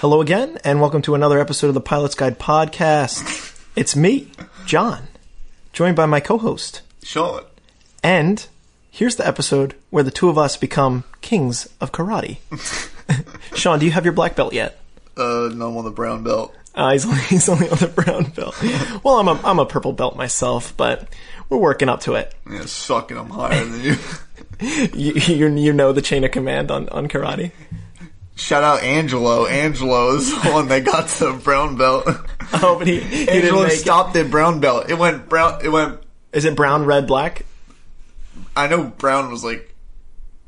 Hello again, and welcome to another episode of the Pilot's Guide podcast. It's me, John, joined by my co host. Sean. And here's the episode where the two of us become kings of karate. Sean, do you have your black belt yet? Uh, no, I'm on the brown belt. Uh, he's, only, he's only on the brown belt. Well, I'm a, I'm a purple belt myself, but we're working up to it. Yeah, sucking. I'm higher than you. You, you, you know the chain of command on, on karate? Shout out Angelo. Angelo is the one that got the brown belt. Oh, but he, he didn't Angelo make it. stopped at brown belt. It went brown. It went. Is it brown, red, black? I know brown was like.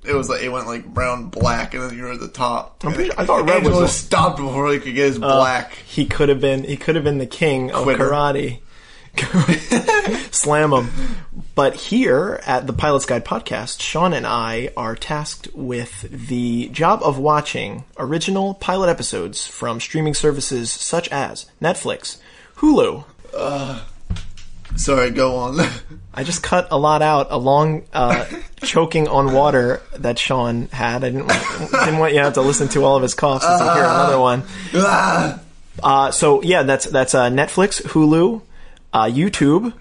It was like it went like brown, black, and then you were at the top. Pretty- I thought red was Angelo the- stopped before he could get his uh, black. He could have been he could have been the king of Quitter. karate. Slam him. But here at the Pilot's Guide podcast, Sean and I are tasked with the job of watching original pilot episodes from streaming services such as Netflix, Hulu. Sorry, go on. I just cut a lot out along uh, choking on water that Sean had. I didn't didn't want you to have to listen to all of his coughs as you hear another one. Ah! Uh, so yeah, that's that's uh, Netflix, Hulu, uh, YouTube,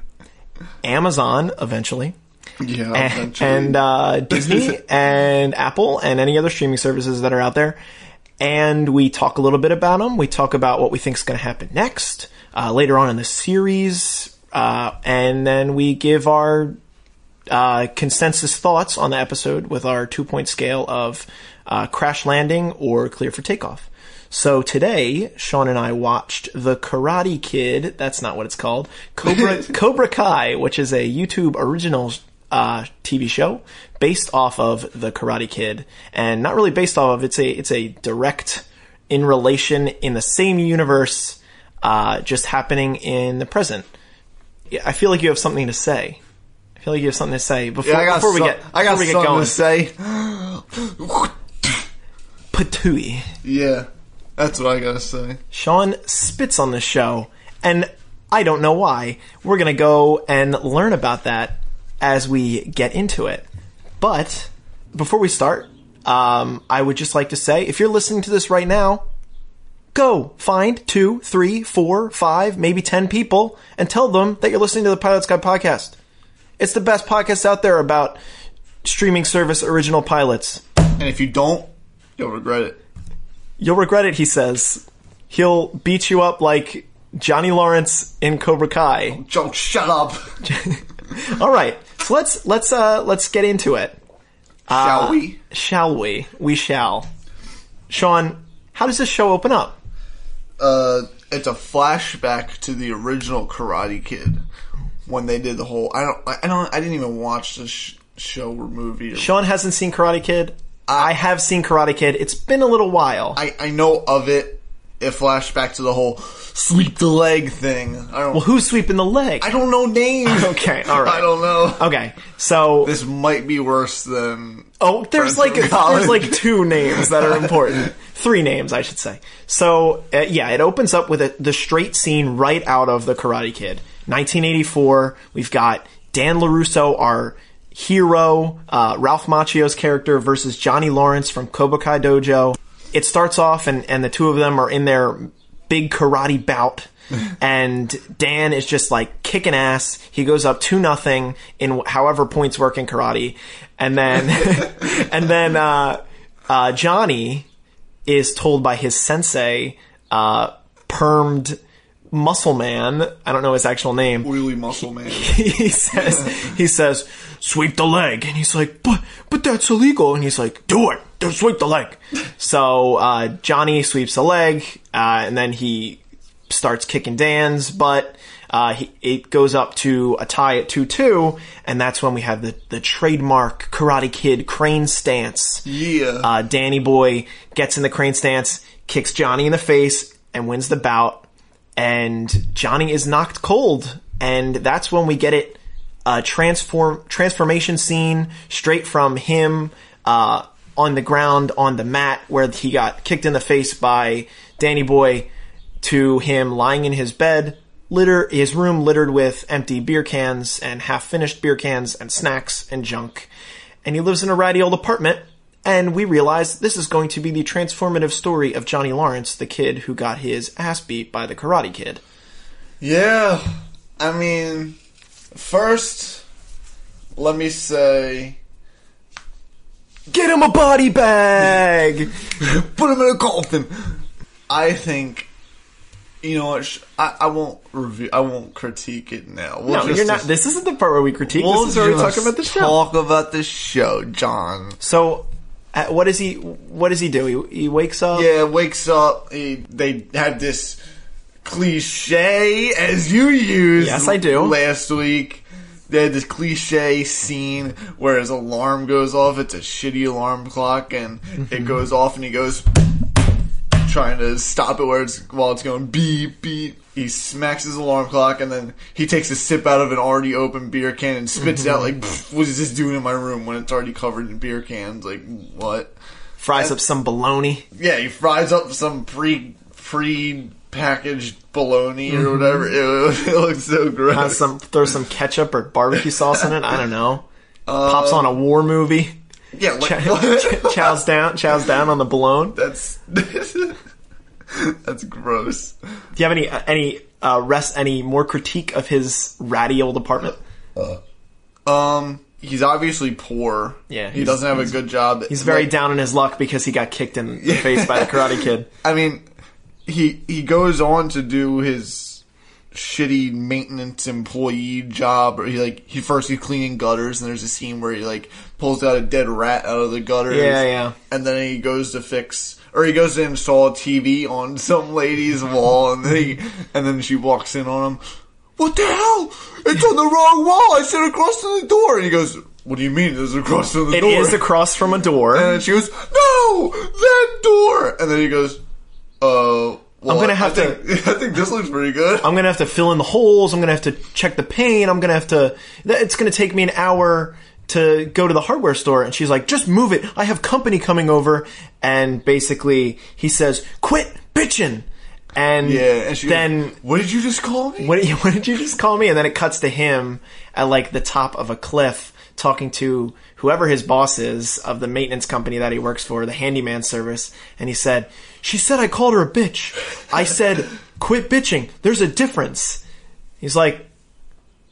Amazon eventually, yeah, and, eventually. and uh, Disney and Apple and any other streaming services that are out there. And we talk a little bit about them. We talk about what we think is going to happen next uh, later on in the series, uh, and then we give our uh, consensus thoughts on the episode with our two point scale of uh, crash landing or clear for takeoff. So today, Sean and I watched The Karate Kid. That's not what it's called. Cobra, Cobra Kai, which is a YouTube original uh, TV show based off of The Karate Kid, and not really based off of. It's a it's a direct in relation in the same universe, uh, just happening in the present. I feel like you have something to say. I feel like you have something to say before, yeah, I got before we get I got before we get something to say. Patooey. Yeah, that's what I gotta say. Sean spits on this show, and I don't know why. We're gonna go and learn about that as we get into it. But before we start, um, I would just like to say, if you're listening to this right now, go find two, three, four, five, maybe ten people, and tell them that you're listening to the Pilot's Guide podcast. It's the best podcast out there about streaming service original pilots. And if you don't, you'll regret it. You'll regret it, he says. He'll beat you up like Johnny Lawrence in Cobra Kai. Joe, shut up. All right, so let's let's uh let's get into it, Shall we? shall we? We shall. Sean, how does this show open up? uh, it's a flashback to the original Karate Kid when they did the whole. I don't. I don't. I didn't even watch the sh- show or movie. Or, Sean hasn't seen Karate Kid. I have seen Karate Kid. It's been a little while. I I know of it. It flashed back to the whole sweep the leg thing. I don't. well, who's sweeping the leg? I don't know names. Okay, all right. I don't know. Okay, so This might be worse than. Oh, there's like there's like two names that are important. Three names, I should say. So uh, yeah, it opens up with a, the straight scene right out of the Karate Kid, 1984. We've got Dan Larusso, our hero, uh, Ralph Macchio's character versus Johnny Lawrence from Cobra Kai Dojo. It starts off, and and the two of them are in their big karate bout. and Dan is just like kicking ass. He goes up two nothing in however points work in karate, and then and then uh, uh, Johnny is told by his sensei, uh, permed muscle man. I don't know his actual name. Wheelie muscle man. he says he says sweep the leg. And he's like but but that's illegal. And he's like do it. Do sweep the leg. So uh, johnny sweeps the leg uh, and then he starts kicking dan's butt. Uh, he, it goes up to a tie at 2-2 and that's when we have the, the trademark karate kid crane stance. Yeah. uh, Danny Boy gets in the crane stance, kicks Johnny in the face, and wins the bout. And Johnny is knocked cold, and that's when we get it a transform transformation scene straight from him uh, on the ground on the mat where he got kicked in the face by Danny Boy to him lying in his bed, litter his room littered with empty beer cans and half finished beer cans and snacks and junk. And he lives in a ratty old apartment And we realize this is going to be the transformative story of Johnny Lawrence, the kid who got his ass beat by the Karate Kid. Yeah, I mean, first, let me say, Get him a body bag! put him in a coffin. I think, you know what? sh- I, I won't review. I won't critique it now. We'll no, just- you're not. This isn't the part where we critique. we'll this is where we talk about the show. Talk about the show, John. So, uh, what does he? What does he do? He, he wakes up. Yeah, wakes up. He, they had this cliche as you used. Yes, I do. Last week, they had this cliche scene where his alarm goes off. It's a shitty alarm clock, and Mm-hmm. it goes off, and he goes trying to stop it where it's while it's going beep beep. He smacks his alarm clock, and then he takes a sip out of an already open beer can and spits it out Mm-hmm. like, "What is this doing in my room when it's already covered in beer cans?" Like what? Fries up some bologna. Yeah, he fries up some pre pre packaged bologna or whatever. It, it looks so gross. Has some throw some ketchup or barbecue sauce in it. I don't know. Pops on a war movie. yeah, like, Chow- chows down. Chows down on the bologna. that's that's gross. Do you have any uh, any uh, rest any more critique of his ratty old apartment? Um, he's obviously poor. Yeah, he doesn't have a good job. He's very Like, down in his luck because he got kicked in the face by the Karate Kid. I mean, he he goes on to do his shitty maintenance employee job or he like he first he's cleaning gutters and there's a scene where he like pulls out a dead rat out of the gutters. Yeah, yeah. and then he goes to fix or he goes to install a TV on some lady's wall and then he and then she walks in on him. What the hell? It's on the wrong wall. I said across to the door. And he goes what do you mean it's across from the It door? is across from a door. and she goes, "No, that door." And then he goes, "Uh, well, I'm gonna have I think, I think this looks pretty good." I'm gonna have to fill in the holes. I'm gonna have to check the paint. I'm gonna have to. It's gonna take me an hour to go to the hardware store. And she's like, "Just move it. I have company coming over." And basically, he says, "Quit bitching." And yeah, and she then goes, "What did you just call me?" what, what did you just call me? And then it cuts to him at like the top of a cliff talking to whoever his boss is of the maintenance company that he works for, the handyman service. And he said, She said I called her a bitch. I said, Quit bitching. There's a difference. He's like,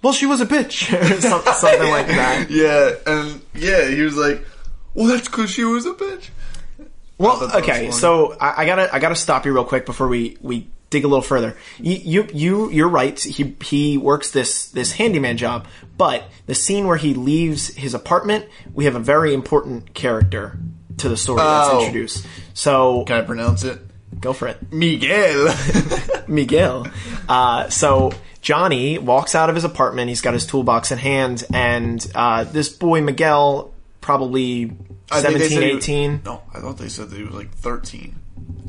Well, she was a bitch. or something like that. Yeah, and yeah, he was like, "Well, that's because she was a bitch." Well, thought that was okay, so I, I gotta I gotta stop you real quick before we we dig a little further. You you, you you're right. He he works this this handyman job, but the scene where he leaves his apartment, we have a very important character to the story that's Oh. introduced. So Can I pronounce it? go for it, Miguel. Miguel. Uh, so. Johnny walks out of his apartment. He's got his toolbox in hand, and uh, this boy Miguel, probably I think they 17, said he was- 18. no, I thought they said that he was like thirteen.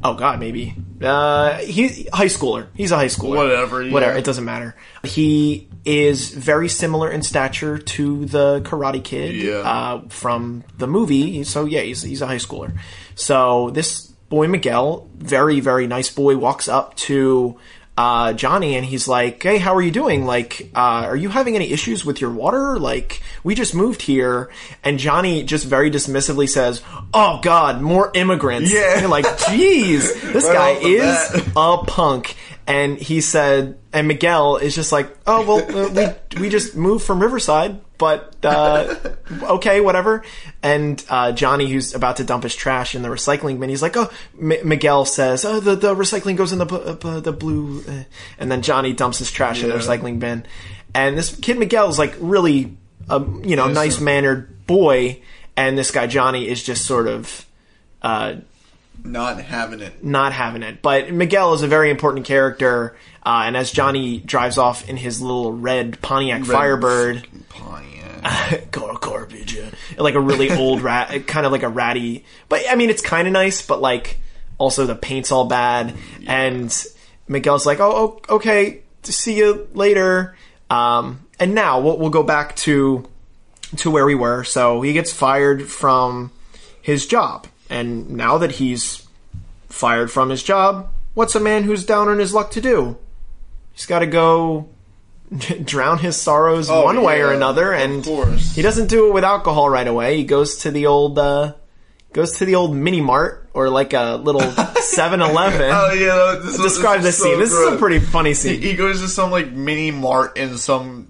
Oh God, maybe. Uh, he high schooler. He's a high schooler. Whatever, yeah. Whatever. It doesn't matter. He is very similar in stature to the Karate Kid. Yeah. Uh, from the movie. So yeah, he's he's a high schooler. So this boy Miguel, very very nice boy, walks up to. Uh, Johnny and he's like, "Hey, how are you doing? Like, uh, are you having any issues with your water? Like, we just moved here." And Johnny just very dismissively says, "Oh God, more immigrants." Yeah. Like, "Jeez, this guy is a punk. And he said, and Miguel is just like, oh well, uh, we we just moved from Riverside, but uh, okay, whatever. And uh, Johnny, who's about to dump his trash in the recycling bin, he's like, oh, M- Miguel says, oh, the the recycling goes in the bu- bu- the blue, uh," and then Johnny dumps his trash in the recycling bin, and this kid Miguel is like really, a you know, Innocent. nice mannered boy, and this guy Johnny is just sort of. Not having it. not having it. But Miguel is a very important character, uh, and as Johnny drives off in his little red Pontiac Firebird, Pontiac. Car- garbage, like a really old rat, kind of like a ratty. But I mean, it's kind of nice, but like also the paint's all bad, and Miguel's like, "Oh, oh okay, see you later." Um, and now we'll, we'll go back to to where we were. So he gets fired from his job, and now that he's fired from his job, what's a man who's down on his luck to do? He's got to go drown his sorrows Oh, one way or another, and he doesn't do it with alcohol right away. He goes to the old uh, goes to the old mini mart or like a little 7-Eleven. Oh yeah, this Describe this this was so scene. This is a pretty funny He, scene. he goes to some like mini mart in some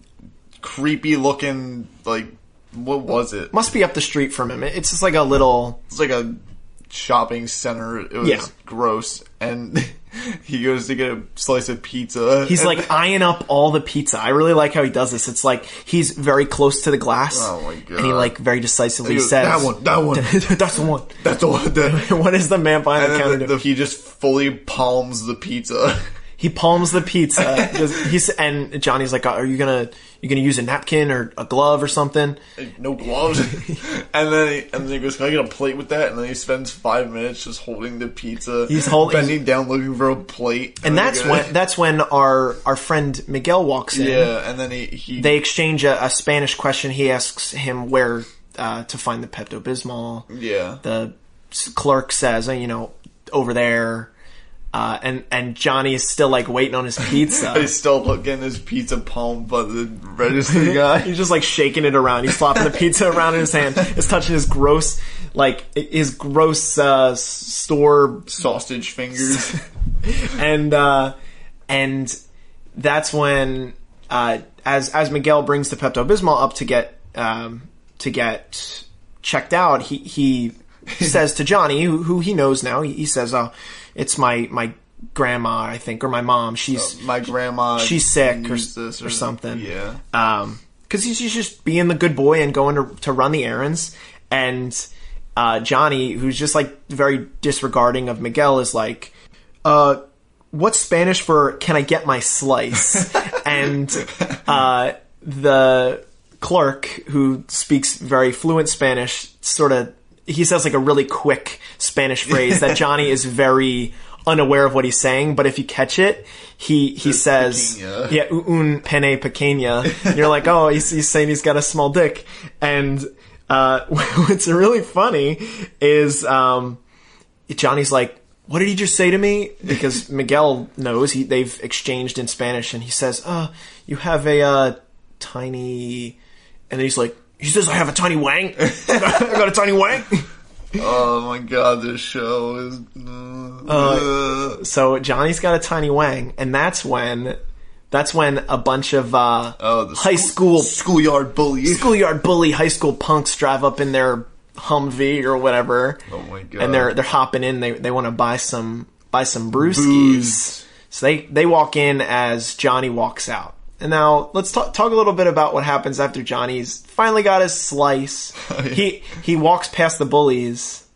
creepy looking like what was it? Must be up the street from him. It's just like a little. It's like a shopping center. It was Yeah. gross, and he goes to get a slice of pizza. He's like eyeing up all the pizza. I really like how he does this. It's like he's very close to the glass. Oh my And he like very decisively goes, says, "That one, that one." That's the one. that's the one. That, what is the man behind and the counter the, the, he just fully palms the pizza. He palms the pizza. He's and Johnny's like, "Are you gonna you gonna use a napkin or a glove or something?" no gloves. and then he, and then he goes, "Can I get a plate with that?" And then he spends five minutes just holding the pizza. He's holding, bending down looking for a plate. And that's he when that's when our our friend Miguel walks in. yeah. And then he he They exchange a, a Spanish question. He asks him where uh, to find the Pepto Bismol. yeah. the clerk says, uh, you know, over there. Uh, and and Johnny is still like waiting on his pizza. He's still getting his pizza palmed by the register guy. He's just like shaking it around. He's flopping the pizza around in his hand. It's touching his gross, like his gross uh, store, Sausage fingers. and uh, and that's when uh, as as Miguel brings the Pepto Bismol up to get um, to get checked out, he he says to Johnny, who, who he knows now, he, he says, "Oh, it's my my grandma, I think, or my mom. She's My grandma. she's sick or, this or something. Yeah. Um, because he's, he's just being the good boy and going to to run the errands. And uh, Johnny, who's just like very disregarding of Miguel, is like, uh, "What's Spanish for can I get my slice?" and uh, the clerk, who speaks very fluent Spanish, sort of he says like a really quick Spanish phrase that Johnny is very unaware of what he's saying, but if you catch it, he he says, pequeña. "Yeah, un pene pequeña." And you're like, "Oh, he's, he's saying he's got a small dick." And uh, what's really funny is um, Johnny's like, "What did he just say to me?" Because Miguel knows he they've exchanged in Spanish, and he says, "Uh, you have a uh, tiny," and then he's like, "He says I have a tiny wang. I got a tiny wang." Oh my god, this show is. Uh, So Johnny's got a tiny wang, and that's when that's when a bunch of uh, oh, the high school schoolyard bully. schoolyard bully high school punks drive up in their Humvee or whatever. Oh my god. and they're they're hopping in. They they want to buy some buy some brewskis. Booze. So they they walk in as Johnny walks out. And now let's talk, talk a little bit about what happens after Johnny's finally got his slice. he he walks past the bullies.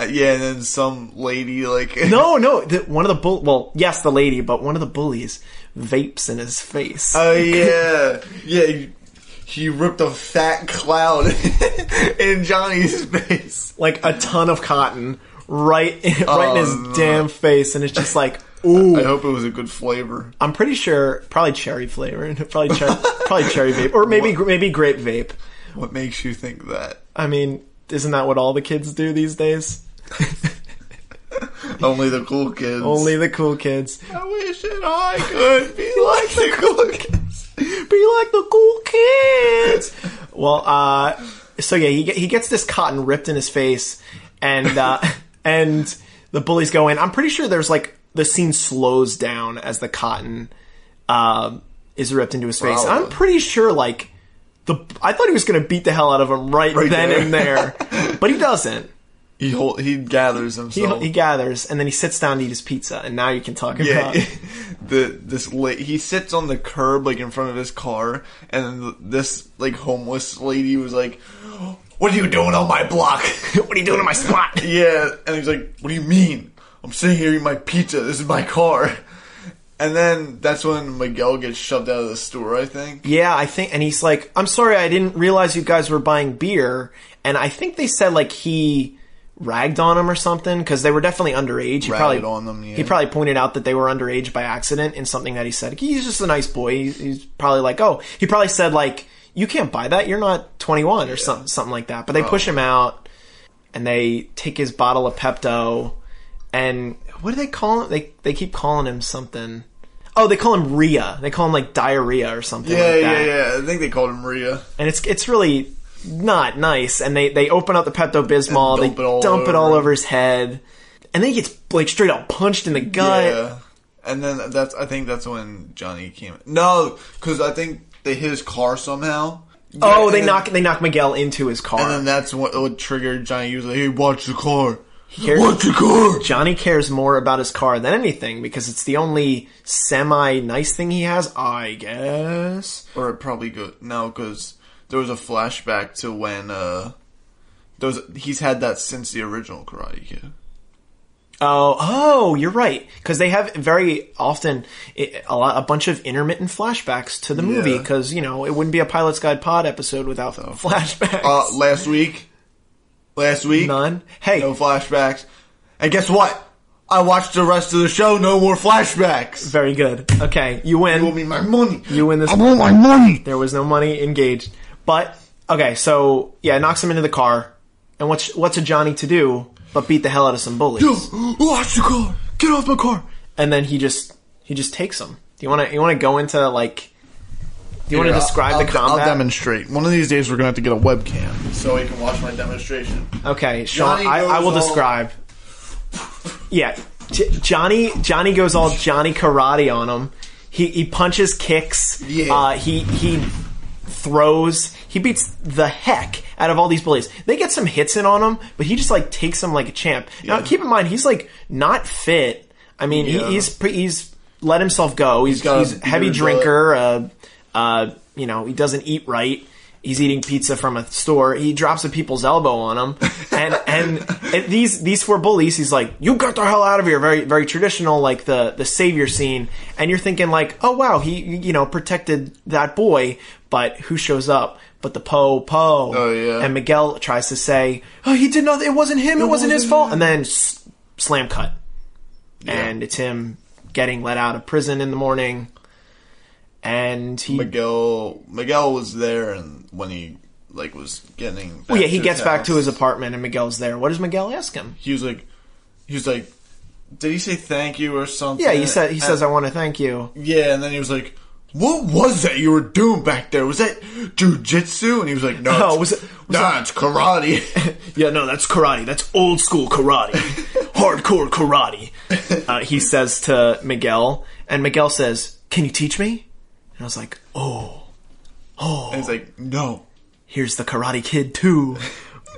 Uh, yeah, and then some lady like. No, no, the, one of the bull. Well, yes, the lady, but one of the bullies vapes in his face. Oh yeah, yeah. He, he ripped a fat cloud in Johnny's face. like a ton of cotton right right in his Oh, no. damn face, and it's just like, ooh. I hope it was a good flavor. I'm pretty sure, probably cherry flavor, probably cherry, probably cherry vape, or maybe maybe grape vape. What makes you think that? I mean, isn't that what all the kids do these days? Only the cool kids. Only the cool kids. I wish that I could be like the cool kids. Be like the cool kids. well, uh, so yeah, he he gets this cotton ripped in his face, and uh, and the bullies go in. I'm pretty sure there's like the scene slows down as the cotton um is ripped into his face. Probably. I'm pretty sure like the I thought he was gonna beat the hell out of him right, Right then there. and there, but he doesn't. He hold, he gathers himself. he gathers and then he sits down to eat his pizza, and now you can talk yeah, about. the this la- he sits on the curb like in front of his car, and this like homeless lady was like, "What are you doing on my block?" what are you doing in my spot? yeah, and he's like, "What do you mean? I'm sitting here eating my pizza. This is my car." And then that's when Miguel gets shoved out of the store. I think. Yeah, I think, and he's like, "I'm sorry, I didn't realize you guys were buying beer." And I think they said like he ragged on him or something because they were definitely underage. He Ratted probably on them, yeah. He probably pointed out that they were underage by accident in something that he said. He's just a nice boy. He's, he's probably like, "Oh," he probably said like, "You can't buy that. You're not 21 or something, something like that." But they oh. push him out, and they take his bottle of Pepto, and what do they call him? They they keep calling him something. Oh, they call him Rhea. They call him like diarrhea or something. Yeah, like yeah, yeah. I think they called him Rhea. and it's it's really not nice. And they they open up the Pepto Bismol, they dump it all dump it over all over his head, and then he gets like straight up punched in the gut. Yeah. And then that's I think that's when Johnny came. No, because I think they hit his car somehow. Oh, they and knock they knock Miguel into his car. Then, and then that's what, what triggered Johnny. He was like, "Hey, watch the car. Cares- Watch the car." Johnny cares more about his car than anything because it's the only semi nice thing he has, I guess. Or it probably go no, because there was a flashback to when uh, there was he's had that since the original Karate Kid. Oh, oh, you're right. Because they have very often i- a lot, a bunch of intermittent flashbacks to the movie. Yeah. Because you know it wouldn't be a Pilot's Guide Pod episode without flashbacks. Uh, last week, last week, None. Hey, no flashbacks. And guess what? I watched the rest of the show. No more flashbacks. very good. Okay, you win. Give me my money. You win this. I want my money. There was no money engaged. But okay, so yeah, knocks him into the car. And what's what's a Johnny to do but beat the hell out of some bullies? Watch the car. Get off my car. And then he just he just takes them. Do you want to you want to go into like? Do you want to describe I'll, the combat? I'll demonstrate. One of these days, we're gonna have to get a webcam so he can watch my demonstration. Okay, Sean, Johnny I, I will all- describe. Yeah, J- Johnny Johnny goes all Johnny karate on him. He he punches, kicks. Yeah. Uh, he he throws. He beats the heck out of all these bullies. They get some hits in on him, but he just like takes them like a champ. Now keep in mind he's like not fit. I mean he, he's pre- he's let himself go. He's got a he's, a heavy beer gut. drinker. Uh, uh, you know he doesn't eat right. He's eating pizza from a store. He drops a people's elbow on him, and and it, these these four bullies. He's like, "You got the hell out of here!" Very very traditional, like the the savior scene. And you're thinking like, "Oh wow, he you know protected that boy." But who shows up? But the po po. Oh, yeah. And Miguel tries to say, "Oh, he did not. It wasn't him. It, wasn't his wasn't fault." him. And then s- slam cut, and it's him getting let out of prison in the morning. And he Miguel Miguel was there, and when he like was getting. Well, yeah, he gets back to his apartment and Miguel's there. What does Miguel ask him? He was like, he was like, did he say thank you or something? Yeah, he said he And- says I want to thank you. Yeah, and then he was like, "What was that you were doing back there? Was that jujitsu?" And he was like, "No, Oh, it's- was it- was nah, it's karate." Yeah, no, that's karate. That's old school karate. Hardcore karate. Uh, he says to Miguel, and Miguel says, "Can you teach me?" And I was like, "Oh, oh. and he's like, "No." here's the Karate Kid too."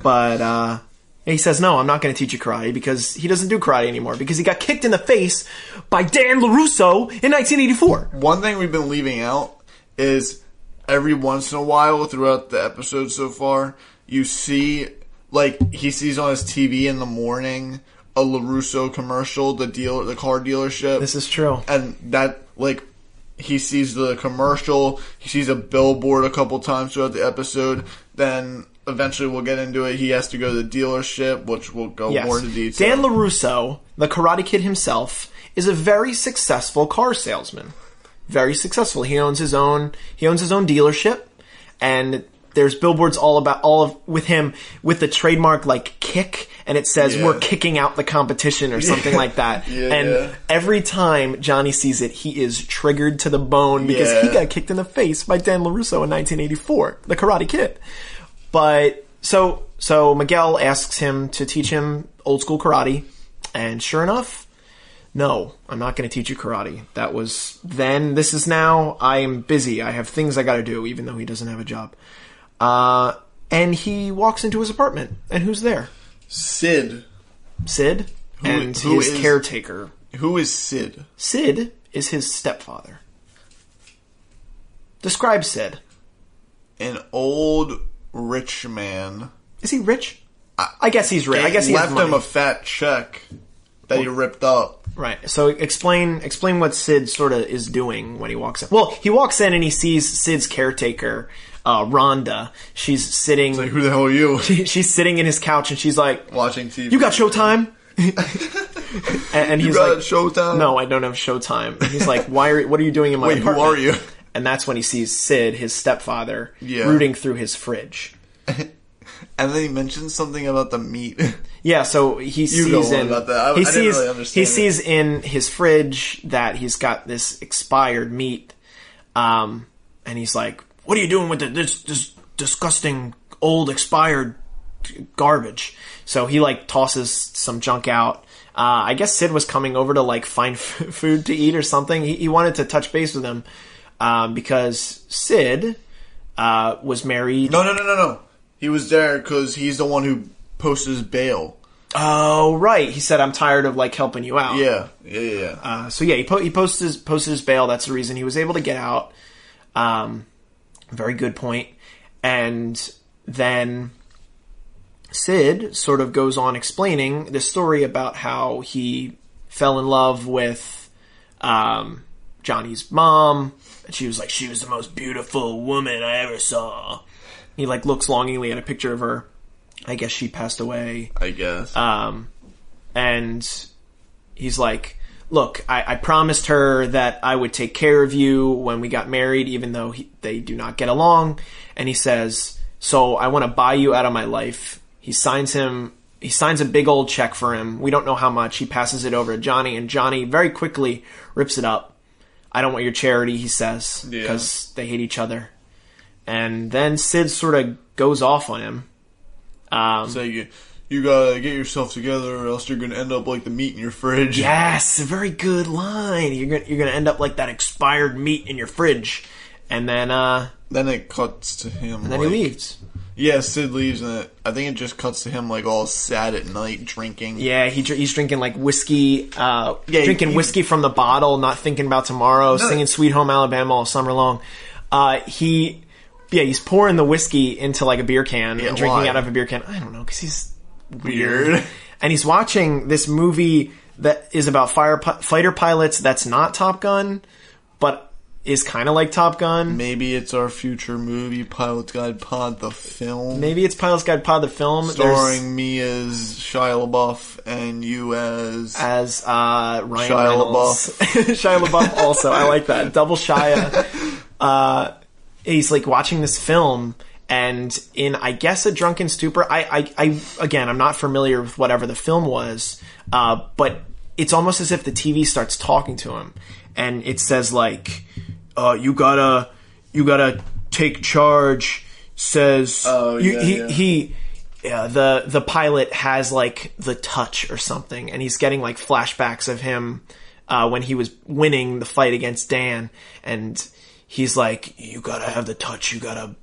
But uh, he says, "No, I'm not going to teach you karate because he doesn't do karate anymore because he got kicked in the face by Dan Larusso in 1984." One thing we've been leaving out is every once in a while throughout the episode so far, you see like he sees on his TV in the morning a Larusso commercial, the dealer, the car dealership. This is true. and that like he sees the commercial, he sees a billboard a couple times throughout the episode. Then eventually we'll get into it. He has to go to the dealership, which we'll go Yes. more into detail. Dan LaRusso, the Karate Kid himself, is a very successful car salesman. Very successful. He owns his own he owns his own dealership and there's billboards all about all of with him with the trademark like kick and it says Yeah. we're kicking out the competition or something like that. Yeah, and yeah. every time Johnny sees it, he is triggered to the bone because he got kicked in the face by Dan LaRusso in 1984, the Karate Kid. But so so Miguel asks him to teach him old school karate, and sure enough, no, I'm not going to teach you karate. That was then. This is now. I am busy. I have things I got to do, even though he doesn't have a job. Uh, and he walks into his apartment, and who's there? Sid. Sid and who his is- caretaker. Who is Sid? Sid is his stepfather. Describe Sid. An old rich man. Is he rich? I guess he's rich. I guess he left him a fat check that he ripped up. Right. So explain explain what Sid sort of is doing when he walks in. Well, he walks in and he sees Sid's caretaker, uh, Rhonda. She's sitting. Like, who the hell are you? she's sitting in his couch and she's like, Watching TV. "You got Showtime?" and, and he's got like, Showtime? No, I don't have Showtime." And he's like, "Why are? What are you doing in my Wait, who are you? And that's when he sees Sid, his stepfather, Yeah. rooting through his fridge. And then he mentions something about the meat. Yeah, so he go sees on in about that. I- he I didn't sees really understand he it. sees in his fridge that he's got this expired meat, um, and he's like, "What are you doing with it? This this disgusting old expired garbage. So he like tosses some junk out. Uh, I guess Sid was coming over to like find f- food to eat or something. He, he wanted to touch base with him um, because Sid uh, was married. No, no, no, no, no. He was there because he's the one who posted his bail. Oh, right. He said, "I'm tired of like helping you out." Yeah, yeah, yeah. yeah. Uh, so yeah, he po- he posted his posted his bail. That's the reason he was able to get out. Um, very good point. And then Sid sort of goes on explaining the story about how he fell in love with um, Johnny's mom, and she was like, she was the most beautiful woman I ever saw. He like looks longingly at a picture of her. I guess she passed away. I guess. Um, and he's like, "Look, I, I promised her that I would take care of you when we got married, even though he, they do not get along." And he says, "So I want to buy you out of my life." He signs him. He signs a big old check for him. We don't know how much. He passes it over to Johnny, and Johnny very quickly rips it up. I don't want your charity, he says, Yeah. because they hate each other. And then Sid sort of goes off on him. Um, so you, you gotta get yourself together, or else you're gonna end up like the meat in your fridge. Yes, a very good line. You're gonna you're gonna end up like that expired meat in your fridge, and then uh, Then it cuts to him. and then like, he leaves. Yeah, Sid leaves, and it, I think it just cuts to him like all sad at night, drinking. Yeah, he he's drinking like whiskey, uh, Yeah, drinking he- whiskey from the bottle, not thinking about tomorrow, singing "Sweet Home Alabama" all summer long. Uh, he, yeah, he's pouring the whiskey into like a beer can Yeah, and drinking why? out of a beer can. I don't know because he's Weird. and he's watching this movie that is about fire pi- fighter pilots. That's not Top Gun, but is kind of like Top Gun. Maybe it's our future movie, Pilot's Guide Pod, the film. Maybe it's Pilot's Guide Pod, the film. There's- Starring me as Shia LaBeouf and you as. as uh, Ryan Shia Reynolds. Shia LaBeouf also. I like that. Double Shia. Uh, he's like watching this film and in, I guess, a drunken stupor. I, I, I again, I'm not familiar with whatever the film was, uh, but it's almost as if the TV starts talking to him and it says like, uh, you gotta, you gotta take charge, says, Oh, you- yeah, he, yeah. he, yeah, the the pilot has like the touch or something, and he's getting like flashbacks of him uh, when he was winning the fight against Dan, and he's like, "You gotta have the touch. You gotta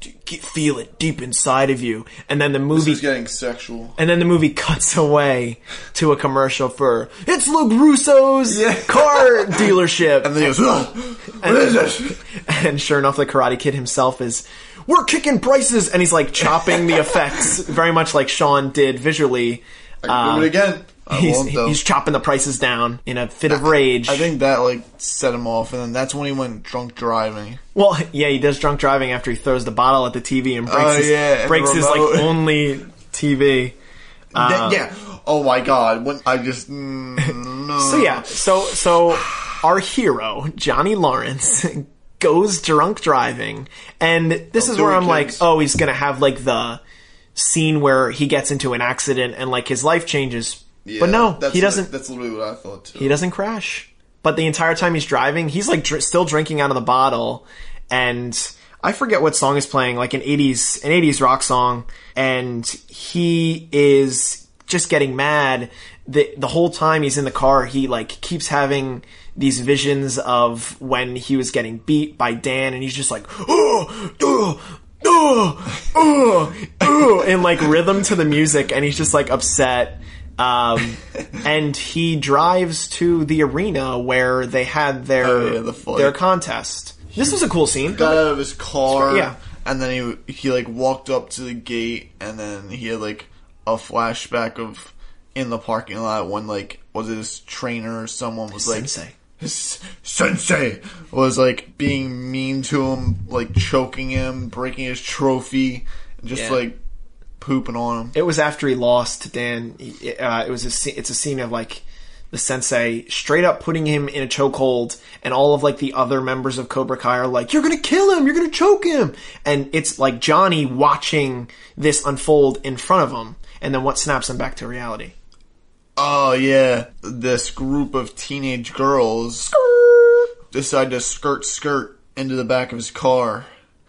feel it deep inside of you." And then the movie, This is getting sexual. and then the movie cuts away to a commercial for it's LaRusso's Yeah. car dealership, And then he goes, "Ugh, What is this? and sure enough, the Karate Kid himself is, we're kicking prices, and he's like chopping the effects, very much like Sean did visually. I can do it um, again. I He's, he's chopping the prices down in a fit of rage. I think that like set him off, and then that's when he went drunk driving. well, yeah, he does drunk driving after he throws the bottle at the TV and breaks Oh, his, yeah, and breaks his like only TV. Th- yeah. Oh my god. When I just mm, no. So yeah, so so our hero Johnny Lawrence goes drunk driving, and this is where I'm like, oh, he's gonna have like the scene where he gets into an accident and like his life changes. Yeah, but no, that's he doesn't. That's literally what I thought too. he doesn't crash. But the entire time he's driving, he's like dr- still drinking out of the bottle, and I forget what song is playing, like an '80s an '80s rock song, and he is just getting mad. the The whole time he's in the car, he like keeps having these visions of when he was getting beat by Dan, and he's just like, oh, oh, oh, oh, oh, in like rhythm to the music, and he's just like upset. Um, and he drives to the arena where they had their Oh, yeah, the their contest. This was a cool scene. got out of his car, Yeah. and then he he like walked up to the gate, and then he had like a flashback of in the parking lot when like was it his trainer or someone was like Sensei. his sensei was like being mean to him, like choking him, breaking his trophy, and just Yeah. like pooping on him. It was after he lost to Dan. Uh, it was a it's a scene of like the sensei straight up putting him in a chokehold, and all of like the other members of Cobra Kai are like, "You're gonna kill him! You're gonna choke him!" And it's like Johnny watching this unfold in front of him, and then what snaps him back to reality? Oh yeah, this group of teenage girls decide to skirt skirt into the back of his car,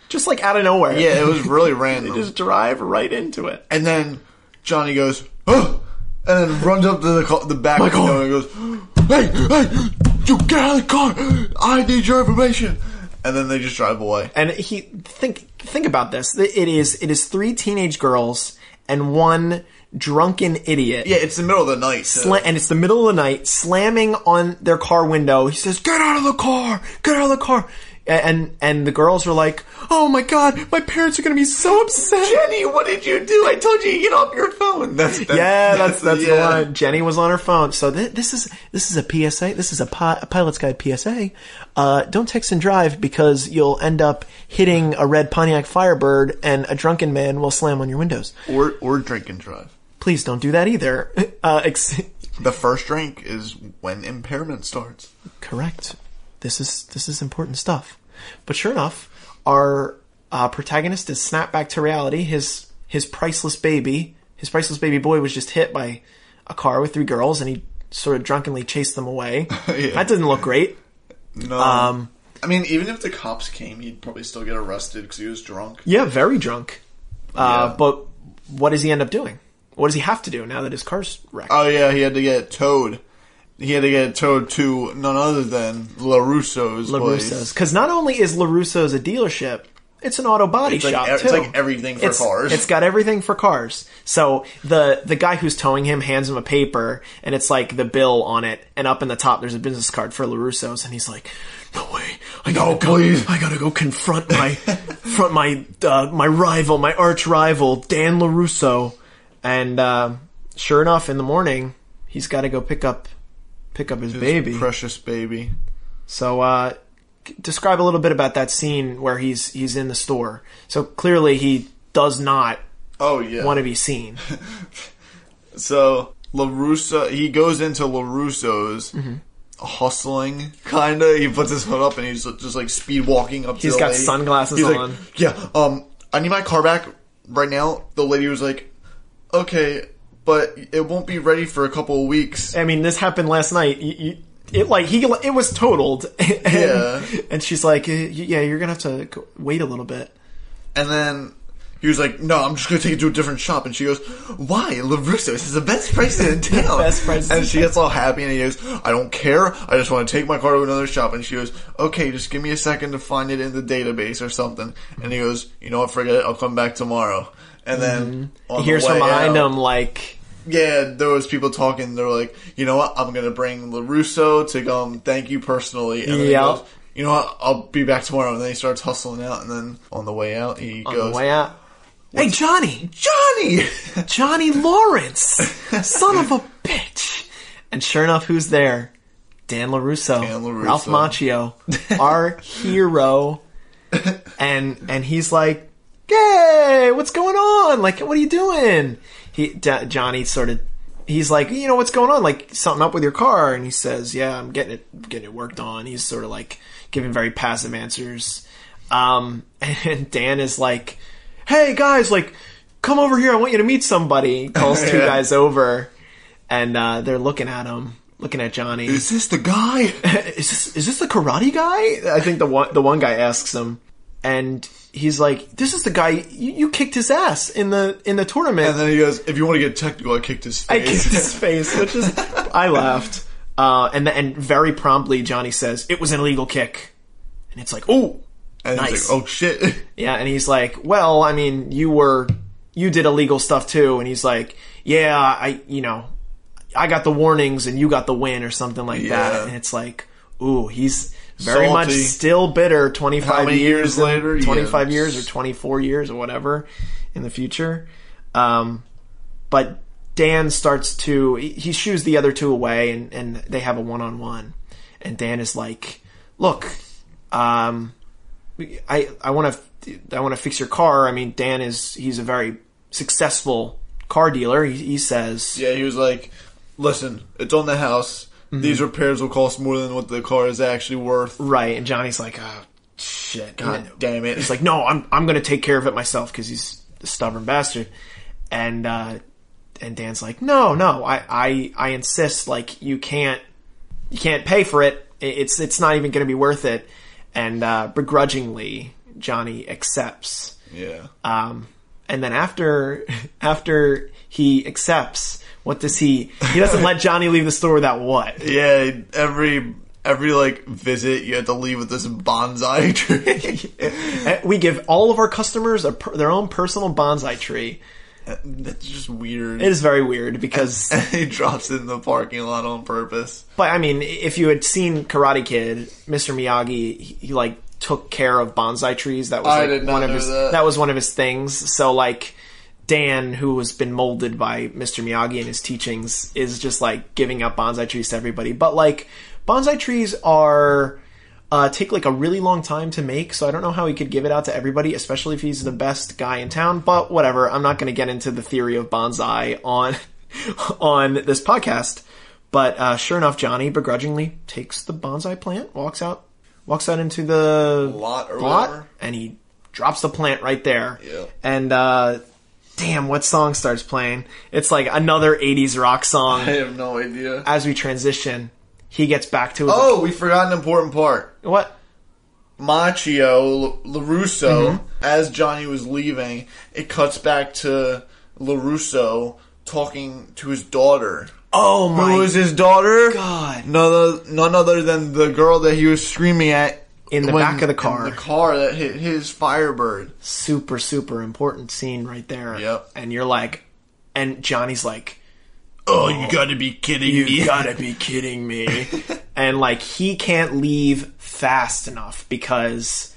just like out of nowhere. Yeah, it was really random. they just drive right into it. And then Johnny goes, oh, and then runs up to the the back My window car. and goes, hey, hey, you get out of the car. I need your information. And then they just drive away. And he think think about this. It is it is three teenage girls and one drunken idiot. Yeah, it's the middle of the night. so- Sla- and it's the middle of the night, slamming on their car window. He says, "Get out of the car! Get out of the car!" And and the girls are like, "Oh my god, my parents are gonna be so upset." Jenny, what did you do? I told you to get off your phone. That's, that's yeah, that's that's the yeah. one. Jenny was on her phone. So th- this is this is a PSA. This is a, pi- a pilot's guide PSA. Uh, don't text and drive because you'll end up hitting a red Pontiac Firebird, and a drunken man will slam on your windows. Or or drink and drive. Please don't do that either. Uh, ex- The first drink is when impairment starts. Correct. This is this is important stuff. But sure enough, our uh, protagonist is snapped back to reality. His his priceless baby, his priceless baby boy, was just hit by a car with three girls, and he sort of drunkenly chased them away. Yeah. That didn't look great. No. Um, I mean, even if the cops came, he'd probably still get arrested because he was drunk. Yeah, very drunk. Uh, Yeah. But what does he end up doing? What does he have to do now that his car's wrecked? Oh yeah, he had to get towed. He had to get towed to none other than LaRusso's LaRusso's. Because not only is LaRusso's a dealership, it's an auto body It's like shop e- it's too. like everything for It's- cars. It's got everything for cars. So the the guy who's towing him hands him a paper, and it's like the bill on it, and up in the top there's a business card for LaRusso's, and he's like, "No way, I gotta No, go, please." I gotta go confront my front my uh, my rival, my arch rival, Dan LaRusso." And uh, sure enough, in the morning, he's got to go pick up pick up his baby. precious baby. So, uh, describe a little bit about that scene where he's he's in the store. So clearly, he does not Oh yeah. want to be seen. So Larusso, he goes into Larusso's. Mm-hmm. Hustling, kinda. He puts his hood up and he's just like speed walking up. to He's got lady. sunglasses He's like, on. yeah. Um, I need my car back right now. The lady was like, "Okay, but it won't be ready for a couple of weeks." I mean, this happened last night. You, you, it like he it was totaled, and, Yeah. and she's like, "Uh, "Yeah, you're gonna have to wait a little bit." And then he was like, "No, I'm just gonna take it to a different shop." And she goes, "Why, Larusso? This is the best price in town." Best prices And she gets all happy, and he goes, "I don't care. I just want to take my car to another shop." And she goes, "Okay, just give me a second to find it in the database or something." And he goes, "You know what? Forget it. I'll come back tomorrow." And then Mm-hmm. He hears from behind out- him like, Yeah, there was people talking. They're like, "You know what? I'm gonna bring Larusso to come thank you personally." And then he Yeah. goes, you know what? I'll be back tomorrow. And then he starts hustling out, and then on the way out, he on goes, the way out. Hey, Johnny, Johnny. Johnny Lawrence, son of a bitch. And sure enough, who's there? Dan LaRusso, Dan LaRusso. Ralph Macchio, our hero. And and he's like, "Hey, what's going on? Like, what are you doing?" He D- Johnny sort of he's like, "You know what's going on? Like something up with your car?" And he says, "Yeah, I'm getting it getting it worked on." He's sort of like giving very passive answers. Um, and Dan is like, "Hey guys, like, come over here. I want you to meet somebody." He calls two Yeah. guys over, and uh, they're looking at him, looking at Johnny. Is this the guy? is this is this the karate guy? I think the one the one guy asks him, and he's like, "This is the guy you, you kicked his ass in the in the tournament." And then he goes, "If you want to get technical, I kicked his face." I kicked his face, which is I laughed. Uh, and and very promptly Johnny says it was an illegal kick, and it's like, oh, nice. he's like, "Oh shit!" yeah. And he's like, well, I mean, you were you did illegal stuff too, and he's like, yeah, I you know, I got the warnings and you got the win or something like Yeah. that, and it's like, ooh, he's very much still bitter. Twenty How five many years in- later? twenty five Yeah. years or twenty four years or whatever in the future. Um, but Dan starts to he shoos the other two away, and and they have a one on one, and Dan is like, "Look, um, I I want to I want to fix your car. I mean, Dan is he's a very successful car dealer. He, he says, yeah, he was like, "Listen, it's on the house. Mm-hmm. These repairs will cost more than what the car is actually worth." right, and Johnny's like, "Oh shit, God damn it! He's like, no, I'm I'm gonna take care of it myself because he's a stubborn bastard. And uh, and Dan's like, no, no, I, I I insist. Like you can't you can't pay for it. It's it's not even gonna be worth it. And uh, begrudgingly, Johnny accepts. Yeah. Um, and then after after he accepts, what does he? He doesn't let Johnny leave the store without what? Yeah, every every like visit you have to leave with this bonsai tree. We give all of our customers a their own personal bonsai tree. That's just weird. It is very weird because, he drops it in the parking lot on purpose. but I mean, if you had seen Karate Kid, Mr. Miyagi, he, he like took care of bonsai trees. That was I like did not one of his. that. was one of his things. So like. Dan, who has been molded by Mr. Miyagi and his teachings, is just like giving up bonsai trees to everybody. But like, bonsai trees are uh, take like a really long time to make, so I don't know how he could give it out to everybody, especially if he's the best guy in town. But whatever, I'm not going to get into the theory of bonsai on on this podcast. But uh, sure enough, Johnny begrudgingly takes the bonsai plant, walks out, walks out into the Lot or whatever. and he drops the plant right there. Yeah. And uh, damn, what song starts playing? It's like another '80s rock song. I have no idea. As we transition, he gets back to his Oh, we forgot an important part. what? Macchio, LaRusso, Mm-hmm. as Johnny was leaving, it cuts back to LaRusso talking to his daughter. Oh my Who was his daughter? God. None other, none other than the girl that he was screaming at In the when- back of the car. The car that hit his Firebird. super super important scene right there. Yep. And you're like, and Johnny's like, Oh, you gotta be kidding me, you gotta be kidding me. and like he can't leave fast enough because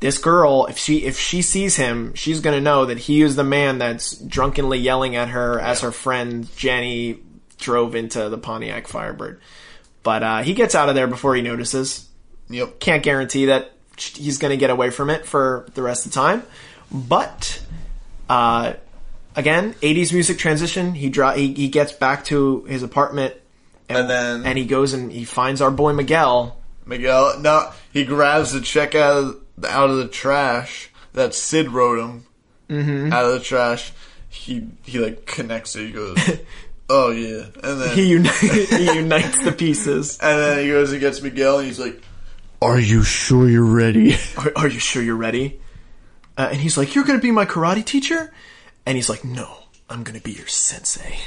this girl, if she if she sees him, she's gonna know that he is the man that's drunkenly yelling at her as her friend Jenny drove into the Pontiac Firebird. But uh, he gets out of there before he notices. Yep. can't guarantee that he's going to get away from it for the rest of the time. But uh, again, 80s music transition. He, dri- he he gets back to his apartment, And then and he goes and he finds our boy Miguel. Miguel, no, he grabs the check out of out of the trash that Sid wrote him Mm-hmm. out of the trash. He he like connects it. He goes, "Oh yeah," and then He, uni- he unites the pieces. and then he goes and gets Miguel, and he's like, "Are you sure you're ready?" Are, are you sure you're ready? Uh, and he's like, "You're going to be my karate teacher," and he's like, "No, I'm going to be your sensei."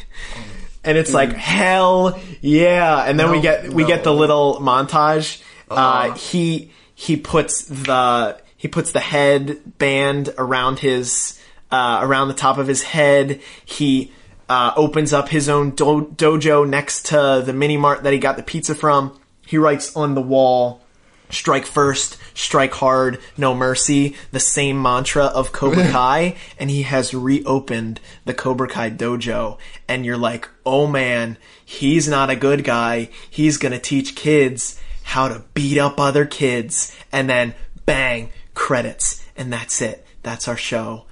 And it's like hell yeah! And then we get we no. get the little montage. Uh, Uh-huh. he he puts the he puts the head band around his uh, around the top of his head. He uh, opens up his own do- dojo next to the mini mart that he got the pizza from. He writes on the wall strike first, strike hard, no mercy, the same mantra of Cobra Kai, and he has reopened the Cobra Kai dojo, and you're like, oh man, he's not a good guy, he's gonna teach kids how to beat up other kids, and then bang, credits, and that's it. That's our show.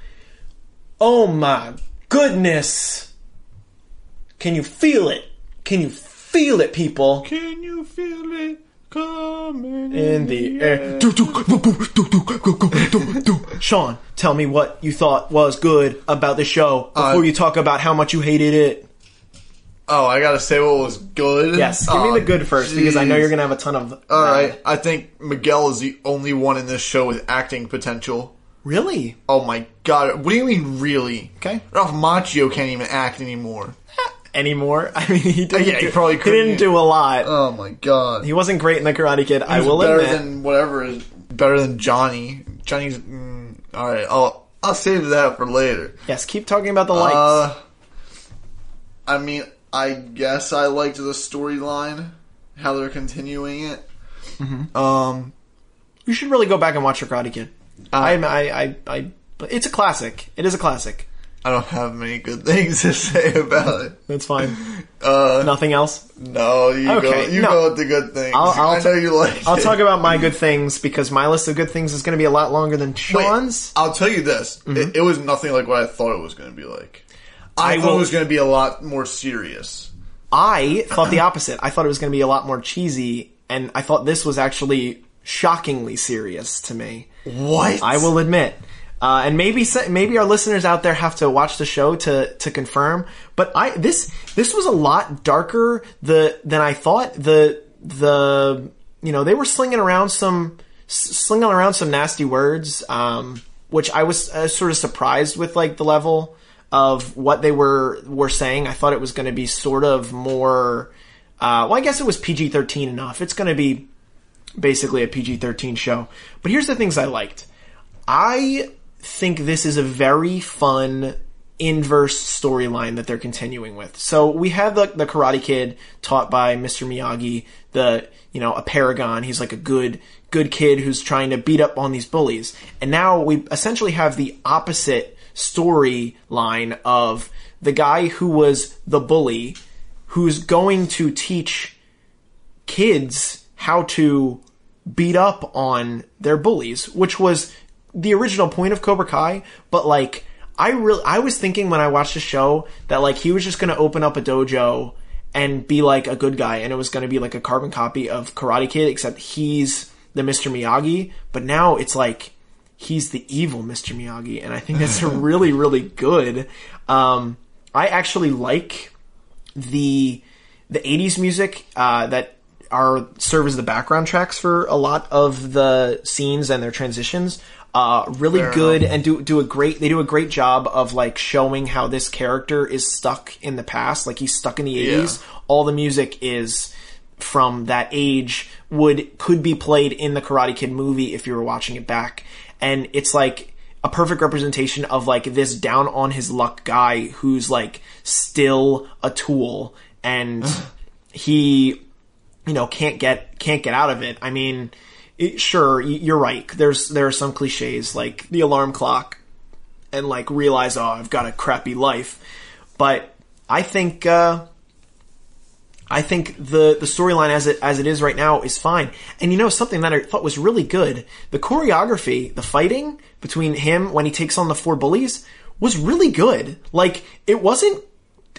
Oh my goodness! Can you feel it? Can you feel it, people? Can you feel it coming in the air. Sean, tell me what you thought was good about the show before uh, you talk about how much you hated it. Oh, I gotta say what was good. Yes, give me the oh, good first geez. because I know you're gonna have a ton of. All uh, right, I think Miguel is the only one in this show with acting potential. Really? Oh my god! What do you mean, really? Okay, Ralph Macchio can't even act anymore. Anymore? I mean, he didn't. Yeah, he do, probably he didn't do a lot. Oh my god! he wasn't great in the Karate Kid. I He's will better admit. than whatever is better than Johnny. Johnny's mm, all right. I'll I'll save that for later. yes, keep talking about the lights. Uh, I mean, I guess I liked the storyline, how they're continuing it. Mm-hmm. Um, you should really go back and watch the Karate Kid. Uh, I, I, I, I, it's a classic. It is a classic. I don't have many good things to say about it. That's fine. Uh, Nothing else. no, you go. Okay, You no. go with the good things. I'll- I'll I know you like. I'll it. talk about my good things because my list of good things is going to be a lot longer than Wait, Sean's. I'll tell you this: it, it was nothing like what I thought it was going to be like. I, I thought will- it was going to be a lot more serious. I thought the opposite. I thought it was going to be a lot more cheesy, and I thought this was actually shockingly serious to me. What I will admit. Uh, and maybe maybe our listeners out there have to watch the show to to confirm. But I this this was a lot darker the than I thought. The the you know they were slinging around some slinging around some nasty words, um, which I was uh, sort of surprised with, like the level of what they were were saying. I thought it was going to be sort of more. Uh, well, I guess it was PG thirteen enough. It's going to be basically a PG thirteen show. But here's the things I liked. I think this is a very fun inverse storyline that they're continuing with. So we have the, the Karate Kid taught by Mr. Miyagi, the you know a paragon. He's like a good good kid who's trying to beat up on these bullies. And now we essentially have the opposite storyline of the guy who was the bully, who's going to teach kids how to beat up on their bullies, which was the original point of Cobra Kai, but like I really I was thinking when I watched the show that like he was just going to open up a dojo and be like a good guy and it was going to be like a carbon copy of Karate Kid except he's the Mr. Miyagi, but now it's like he's the evil Mr. Miyagi and I think that's really really good. Um I actually like the the 80s music uh, that are serve as the background tracks for a lot of the scenes and their transitions uh, really Fair good enough. and do do a great they do a great job of like showing how this character is stuck in the past. Like he's stuck in the 80s all the music is from that age would could be played in the Karate Kid movie if you were watching it back. And it's like a perfect representation of like this down on his luck guy who's like still a tool. And he you know can't get can't get out of it. I mean, it, sure you're right. There's there are some cliches like the alarm clock and like realize oh I've got a crappy life, but I think uh, I think the the storyline as it as it is right now is fine. And you know something that I thought was really good, the choreography, the fighting between him when he takes on the four bullies was really good. Like it wasn't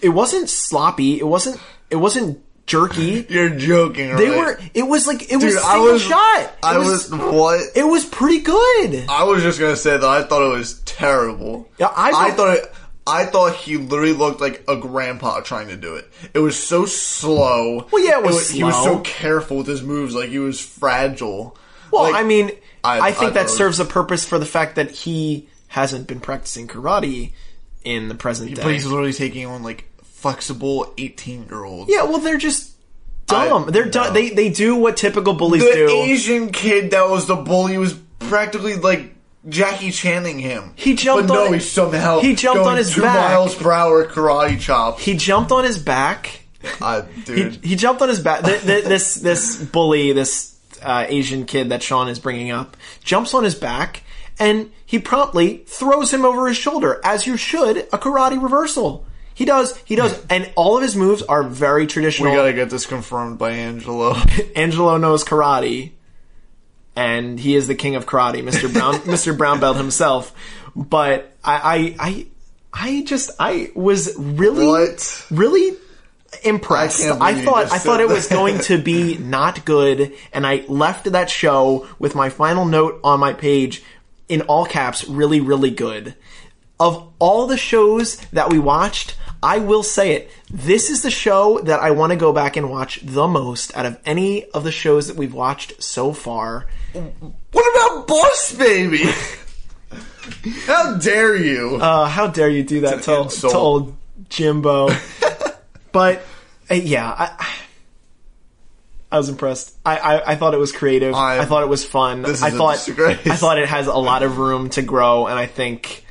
it wasn't sloppy, it wasn't it wasn't jerky. You're joking, right? They were it was like it was Dude, I single was shot. It I was, what? it was pretty good. I was just gonna say that I thought it was terrible. Yeah, I I thought- it. I thought he literally looked like a grandpa trying to do it. It was so slow. Well, yeah, it was He was slow. so careful with his moves, like he was fragile. Well, Like, I mean, I- I, I think that thought it serves a purpose for the fact that he hasn't been practicing karate in the present day. but he's literally taking on like flexible eighteen-year-olds. Yeah, well, they're just dumb. I- they're dumb. They they do what typical bullies the do. The Asian kid that was the bully was practically like Jackie Channing him. He jumped but no, on- he somehow he jumped on his two back. miles per hour karate chop. he jumped on his back. He, dude, he jumped on his back. Th- th- this this bully, this uh, Asian kid that Sean is bringing up, jumps on his back and he promptly throws him over his shoulder, as you should a karate reversal. He does, he does, and all of his moves are very traditional. we gotta get this confirmed by Angelo. Angelo knows karate, and he is the king of karate, Mr. Brown, Mr. Brown Belt himself. But I, I, I, I just, I was really, What? really impressed. I I, thought, I thought it was going to be not good, and I left that show with my final note on my page in all caps, really, really good. Of all the shows that we watched, I will say it. This is the show that I want to go back and watch the most out of any of the shows that we've watched so far. what about Boss Baby? How dare you? Uh, how dare you do that to, to old Jimbo? but uh, yeah, I, I was impressed. I, I, I thought it was creative. I, I- thought it was fun. I thought. I thought it has a lot of room to grow, and I think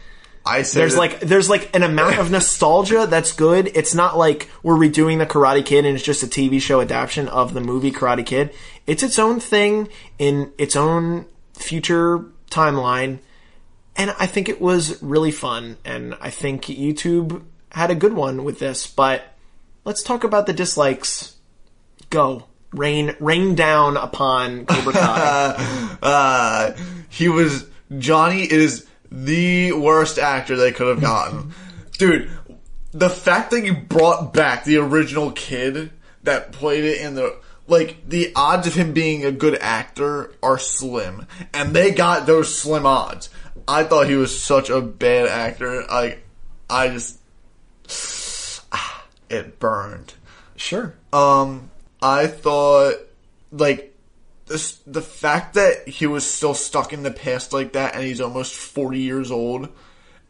I said there's like there's like an amount of nostalgia that's good. It's not like we're redoing the Karate Kid and it's just a TV show adaptation of the movie Karate Kid. It's its own thing in its own future timeline, and I think it was really fun. And I think YouTube had a good one with this. But let's talk about the dislikes. Go rain rain down upon Cobra Kai. uh, he was Johnny is the worst actor they could have gotten. Dude, the fact that you brought back the original kid that played it in the like the odds of him being a good actor are slim, and they got those slim odds. I thought he was such a bad actor. Like, I just ah, it burned. sure. Um, I thought like this, the fact that he was still stuck in the past like that, and he's almost forty years old,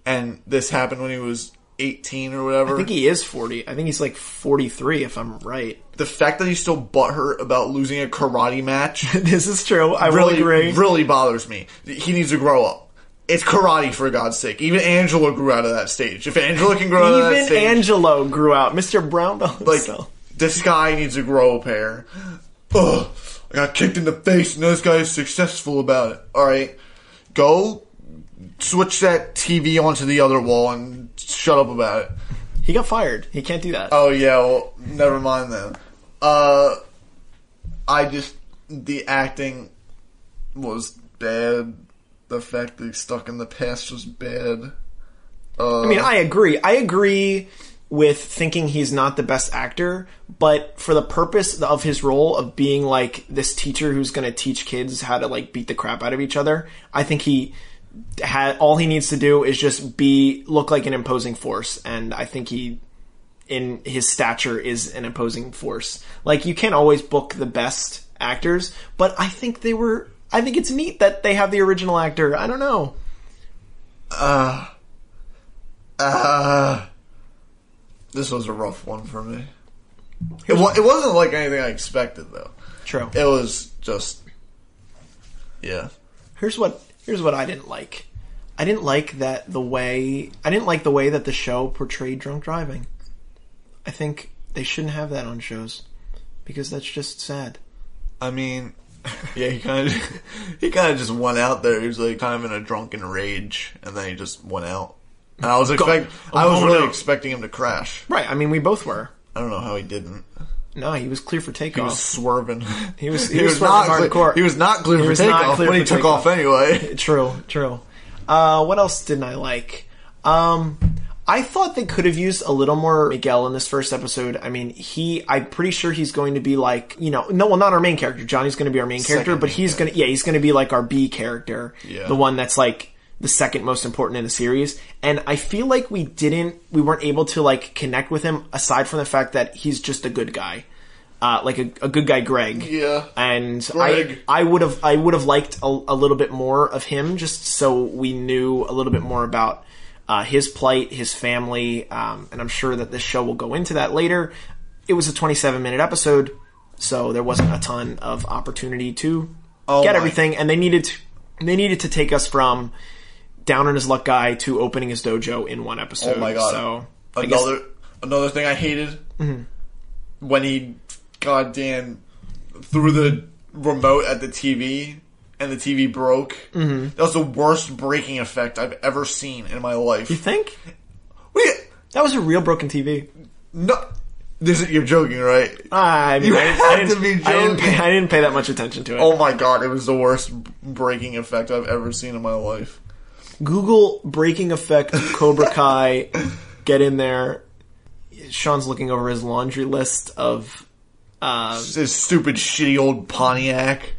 and this happened when he was eighteen or whatever. I think he is 40. I think he's like 43 if I'm right. the fact that he's still butthurt about losing a karate match this is true. I really, agree. really bothers me. He needs to grow up. It's karate for God's sake. Even Angelo grew out of that stage. If Angelo can grow out of that stage. Even Angelo grew out. Mr. Brown like this guy needs to grow a pair. Ugh, I got kicked in the face, and this guy is successful about it. All right, go switch that TV onto the other wall and shut up about it. He got fired. He can't do that. Oh yeah, well, never mind then. Uh, I just the acting was bad. The fact that he's stuck in the past was bad. Uh, I mean, I agree. I agree with thinking he's not the best actor, but for the purpose of his role of being like this teacher who's going to teach kids how to like beat the crap out of each other, I think he had all he needs to do is just be look like an imposing force, and I think he in his stature is an imposing force. Like you can't always book the best actors, but I think they were. I think it's neat that they have the original actor. I don't know. Uh uh, this was a rough one for me. It, wa- it wasn't like anything I expected though. True. It was just, yeah. Here's what here's what I didn't like. I didn't like that the way I didn't like the way that the show portrayed drunk driving. I think they shouldn't have that on shows because that's just sad. I mean, yeah, he kind of he kind of just went out there. He was like kind of in a drunken rage, and then he just went out. And I was expect I was Oh, really no. expecting him to crash. Right. I mean, we both were. I don't know how he didn't. No, he was clear for takeoff. He was swerving. He was- he was swerving not hardcore. He was not clear He for takeoff clear when he for took takeoff. off anyway. True, true. Uh, what else didn't I like? Um, I thought they could have used a little more Miguel in this first episode. I mean, he, I'm pretty sure he's going to be like, you know, no, well, not our main character. Johnny's going to be our main character, but main he's going to, yeah, he's going to be like our B character. Yeah. The one that's like the second most important in the series. And I feel like we didn't, we weren't able to like connect with him aside from the fact that he's just a good guy. Uh, like a, a good guy, Greg. Yeah. And Greg. I, I would have I would have liked a, a little bit more of him just so we knew a little bit more about uh, his plight, his family, um, and I'm sure that this show will go into that later. It was a 27 minute episode, so there wasn't a ton of opportunity to Oh get my- everything, and they needed to, they needed to take us from down on his luck guy to opening his dojo in one episode. Oh my god! So I guess- Mm-hmm. another another thing I hated when he goddamn threw the remote at the TV and the TV broke. Mm-hmm. That was the worst breaking effect I've ever seen in my life. you think Wait, that was a real broken TV? no, this is, you're joking, right? I mean, You I, have I to be I didn't, pay. I didn't pay that much attention to it. Oh my god, it was the worst breaking effect I've ever seen in my life. Google breaking effect Cobra Kai. Get in there. Sean's looking over his laundry list of. Uh, This stupid, shitty old Pontiac.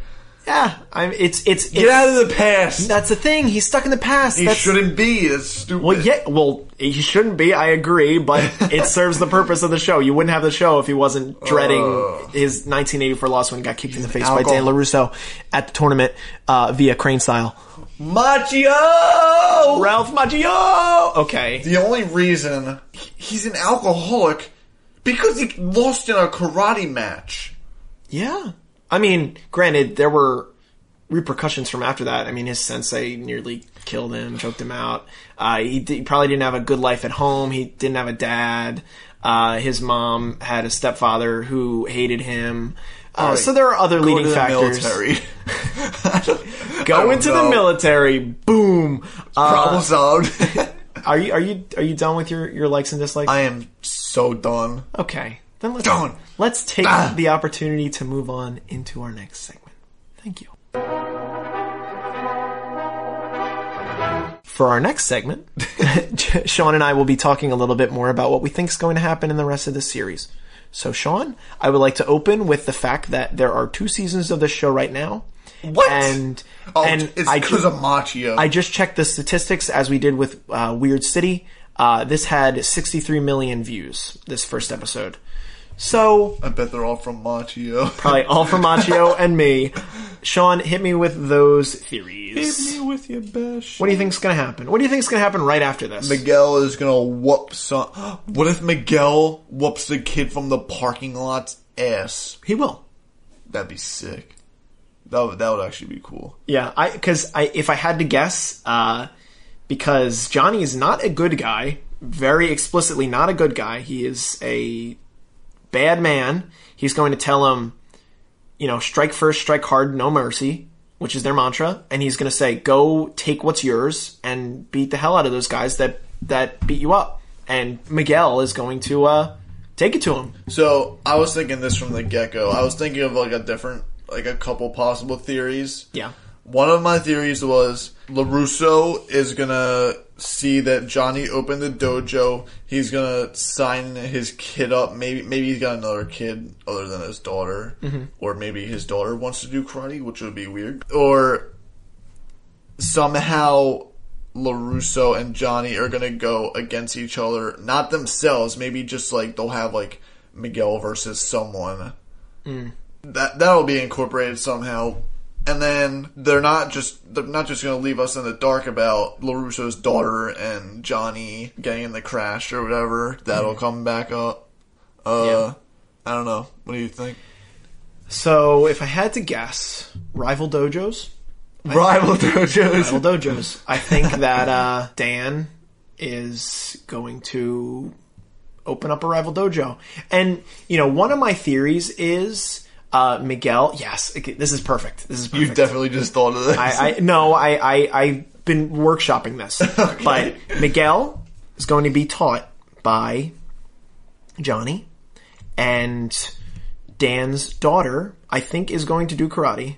Yeah, I'm. It's it's. Get it's out of the past. that's the thing. He's stuck in the past. He That's, shouldn't be. That's stupid. Well, yeah. Well, he shouldn't be. I agree, but it serves the purpose of the show. You wouldn't have the show if he wasn't dreading his 1984 loss when he got kicked in the face by. Dan LaRusso at the tournament uh, via crane style. Macchio! Ralph Macchio. Okay. The only reason he's an alcoholic because he lost in a karate match. Yeah. I mean, granted, there were repercussions from after that. I mean, his sensei nearly killed him, choked him out. Uh, he, d- he probably didn't have a good life at home. He didn't have a dad. Uh, his mom had a stepfather who hated him. Uh, right. so there are other Go leading factors. military. Go into the military. Boom. Uh, Problem solved. are you are you are you done with your your likes and dislikes? I am so done. okay. Then let's let's take Ah. the opportunity to move on into our next segment. Thank you. For our next segment, Sean and I will be talking a little bit more about what we think is going to happen in the rest of the series. So, Sean, I would like to open with the fact that there are two seasons of this show right now. What? And Oh, and it's because of Macchio. I just checked the statistics as we did with uh, Weird City. Uh, this had 63 million views. This first episode. So I bet they're all from Macchio. probably all from Macchio and me. Sean, hit me with those theories. Hit me with your best. What do you think's going to happen? What do you think's going to happen right after this? Miguel is gonna whoop some. What if Miguel whoops the kid from the parking lot's ass? he will. That'd be sick. That would, that would actually be cool. Yeah, I because I if I had to guess, uh, because Johnny is not a good guy, very explicitly not a good guy. He is a bad man. He's going to tell him, you know, strike first, strike hard, no mercy, which is their mantra, and he's going to say, go take what's yours and beat the hell out of those guys that that beat you up. And Miguel is going to uh, take it to him. So I was thinking this from the get go. I was thinking of like a different, like a couple possible theories. Yeah. One of my theories was LaRusso is gonna see that Johnny opened the dojo. He's gonna sign his kid up. Maybe maybe he's got another kid other than his daughter, mm-hmm. or maybe his daughter wants to do karate, which would be weird. Or somehow LaRusso and Johnny are gonna go against each other, not themselves. Maybe just like they'll have like Miguel versus someone. Mm. That that'll be incorporated somehow. And then they're not just they're not just gonna leave us in the dark about LaRusso's daughter and Johnny getting in the crash or whatever. That'll come back up. Uh Yeah. I don't know. What do you think? So if I had to guess, rival dojos. Rival dojos. Rival dojos. I think that uh, Dan is going to open up a rival dojo, and you know, one of my theories is uh, Miguel. Yes, okay, this is perfect. This is perfect. You definitely just thought of this. I, I no, I, I I've been workshopping this, but Miguel is going to be taught by Johnny, and Dan's daughter, I think, is going to do karate.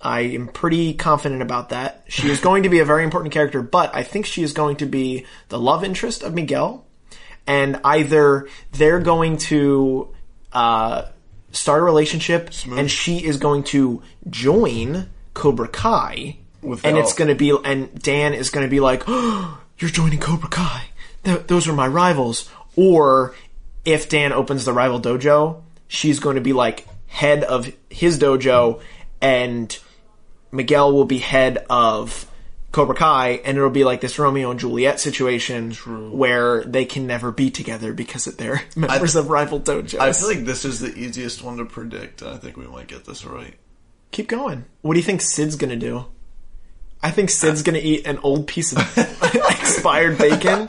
I am pretty confident about that. She is going to be a very important character, but I think she is going to be the love interest of Miguel, and either they're going to uh, start a relationship, and she is going to join Cobra Kai, Without- and it's going to be, and Dan is going to be like, oh, "You're joining Cobra Kai? Th- those are my rivals." Or if Dan opens the rival dojo, she's going to be like head of his dojo, and Miguel will be head of Cobra Kai, and it'll be like this Romeo and Juliet situation where they can never be together because they're members of rival dojos. I feel like this is the easiest one to predict. I think we might get this right. Keep going. What do you think Sid's gonna do? I think Sid's gonna eat an old piece of expired bacon and,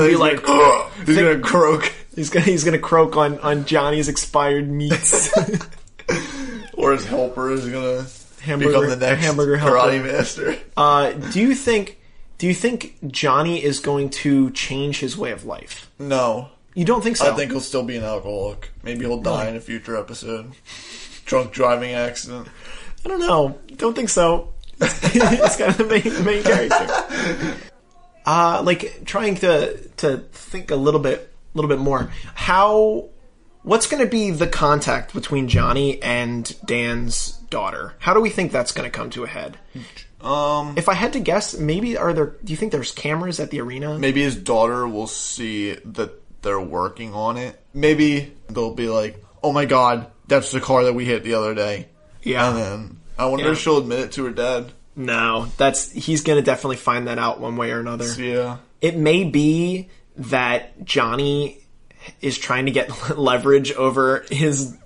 be like, gonna, he's think- gonna croak, he's gonna he's gonna croak on on Johnny's expired meats. or his helper is gonna Hamburger- become the next hamburger karate helper. master. uh, do you think? Do you think Johnny is going to change his way of life? No, You don't think so? I think he'll still be an alcoholic. Maybe he'll die in a future episode. Drunk driving accident. I don't know. Don't think so. He's kind of the main, main character. Uh, like trying to to think a little bit, a little bit more. How? What's going to be the contact between Johnny and Dan's daughter? How do we think that's going to come to a head? Um, If I had to guess, maybe are there? Do you think there's cameras at the arena? maybe his daughter will see that they're working on it. Maybe they'll be like, "Oh my god, that's the car that we hit the other day." Yeah. And then I wonder Yeah. if she'll admit it to her dad. No, that's he's going to definitely find that out one way or another. Yeah. it may be that Johnny is trying to get leverage over his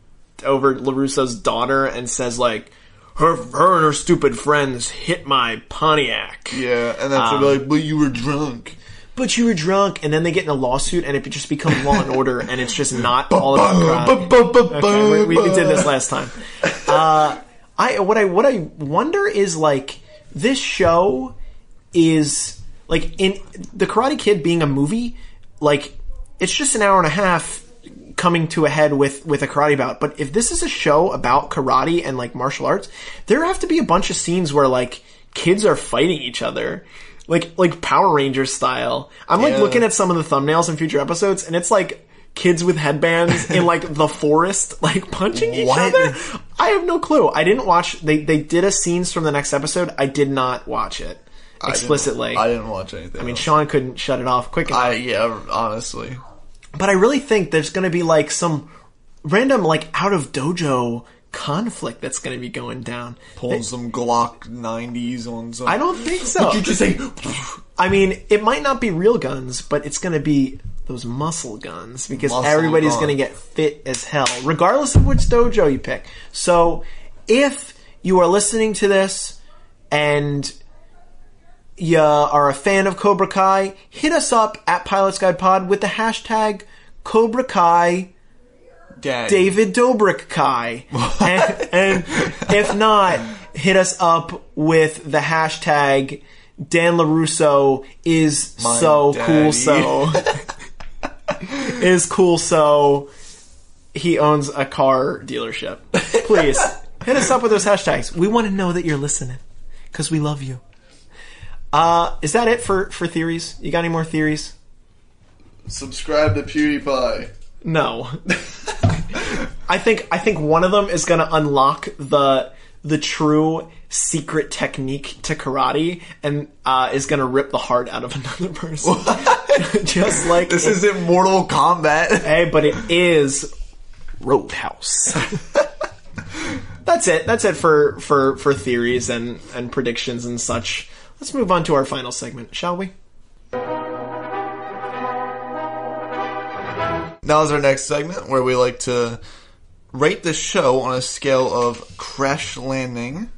over LaRusso's daughter and says like her her and her stupid friends hit my Pontiac. Yeah, and she'll Um, like, "But you were drunk." But you were drunk, and then they get in a lawsuit, and it just becomes Law and Order, and it's just not all about crime. Okay, we, we did this last time. Uh, I what I what I wonder is like this show is like in the Karate Kid being a movie, like it's just an hour and a half coming to a head with with a karate bout. But if this is a show about karate and like martial arts, there have to be a bunch of scenes where like kids are fighting each other. Like like Power Rangers style. I'm like Yeah. looking at some of the thumbnails in future episodes and it's like kids with headbands in like the forest like punching each What? other. I have no clue. I didn't watch they they did a scenes from the next episode. I did not watch it I didn't- explicitly. I didn't watch anything. I mean, Sean couldn't shut it off quick enough. I yeah, honestly. but I really think there's going to be like some random like out of dojo conflict that's going to be going down. Pulling some Glock 90s on some. I don't think so. You just say. I mean, it might not be real guns, but it's going to be those muscle guns because Muscle everybody's going to get fit as hell, regardless of which dojo you pick. So, if you are listening to this and you are a fan of Cobra Kai, hit us up at Pilots Guide Pod with the hashtag Cobra Kai Dad. David Dobrik Kai. and, and if not, hit us up with the hashtag Dan LaRusso is My so daddy. cool so. is cool so he owns a car dealership. Please hit us up with those hashtags. We want to know that you're listening because we love you. Uh, is that it for, for theories? You got any more theories? Subscribe to PewDiePie. No. I think I think one of them is going to unlock the the true secret technique to karate and uh, is going to rip the heart out of another person. Just like This it- isn't Mortal Kombat. hey, but it is Roadhouse. That's it. That's it for for for theories and and predictions and such. Let's move on to our final segment, shall we? Now is our next segment where we like to rate the show on a scale of crash landing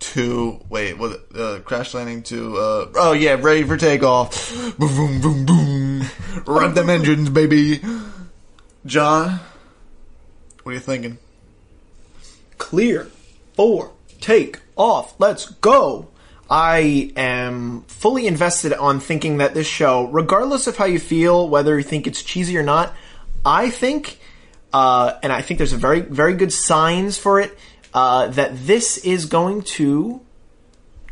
to wait, what? Uh, crash landing to uh, oh yeah, ready for takeoff. Boom, boom, boom, boom. Rev them engines, baby. John, what are you thinking? clear, four, take off, let's go. I am fully invested on thinking that this show, regardless of how you feel, whether you think it's cheesy or not, I think, uh, and I think there's a very, very good signs for it, uh, that this is going to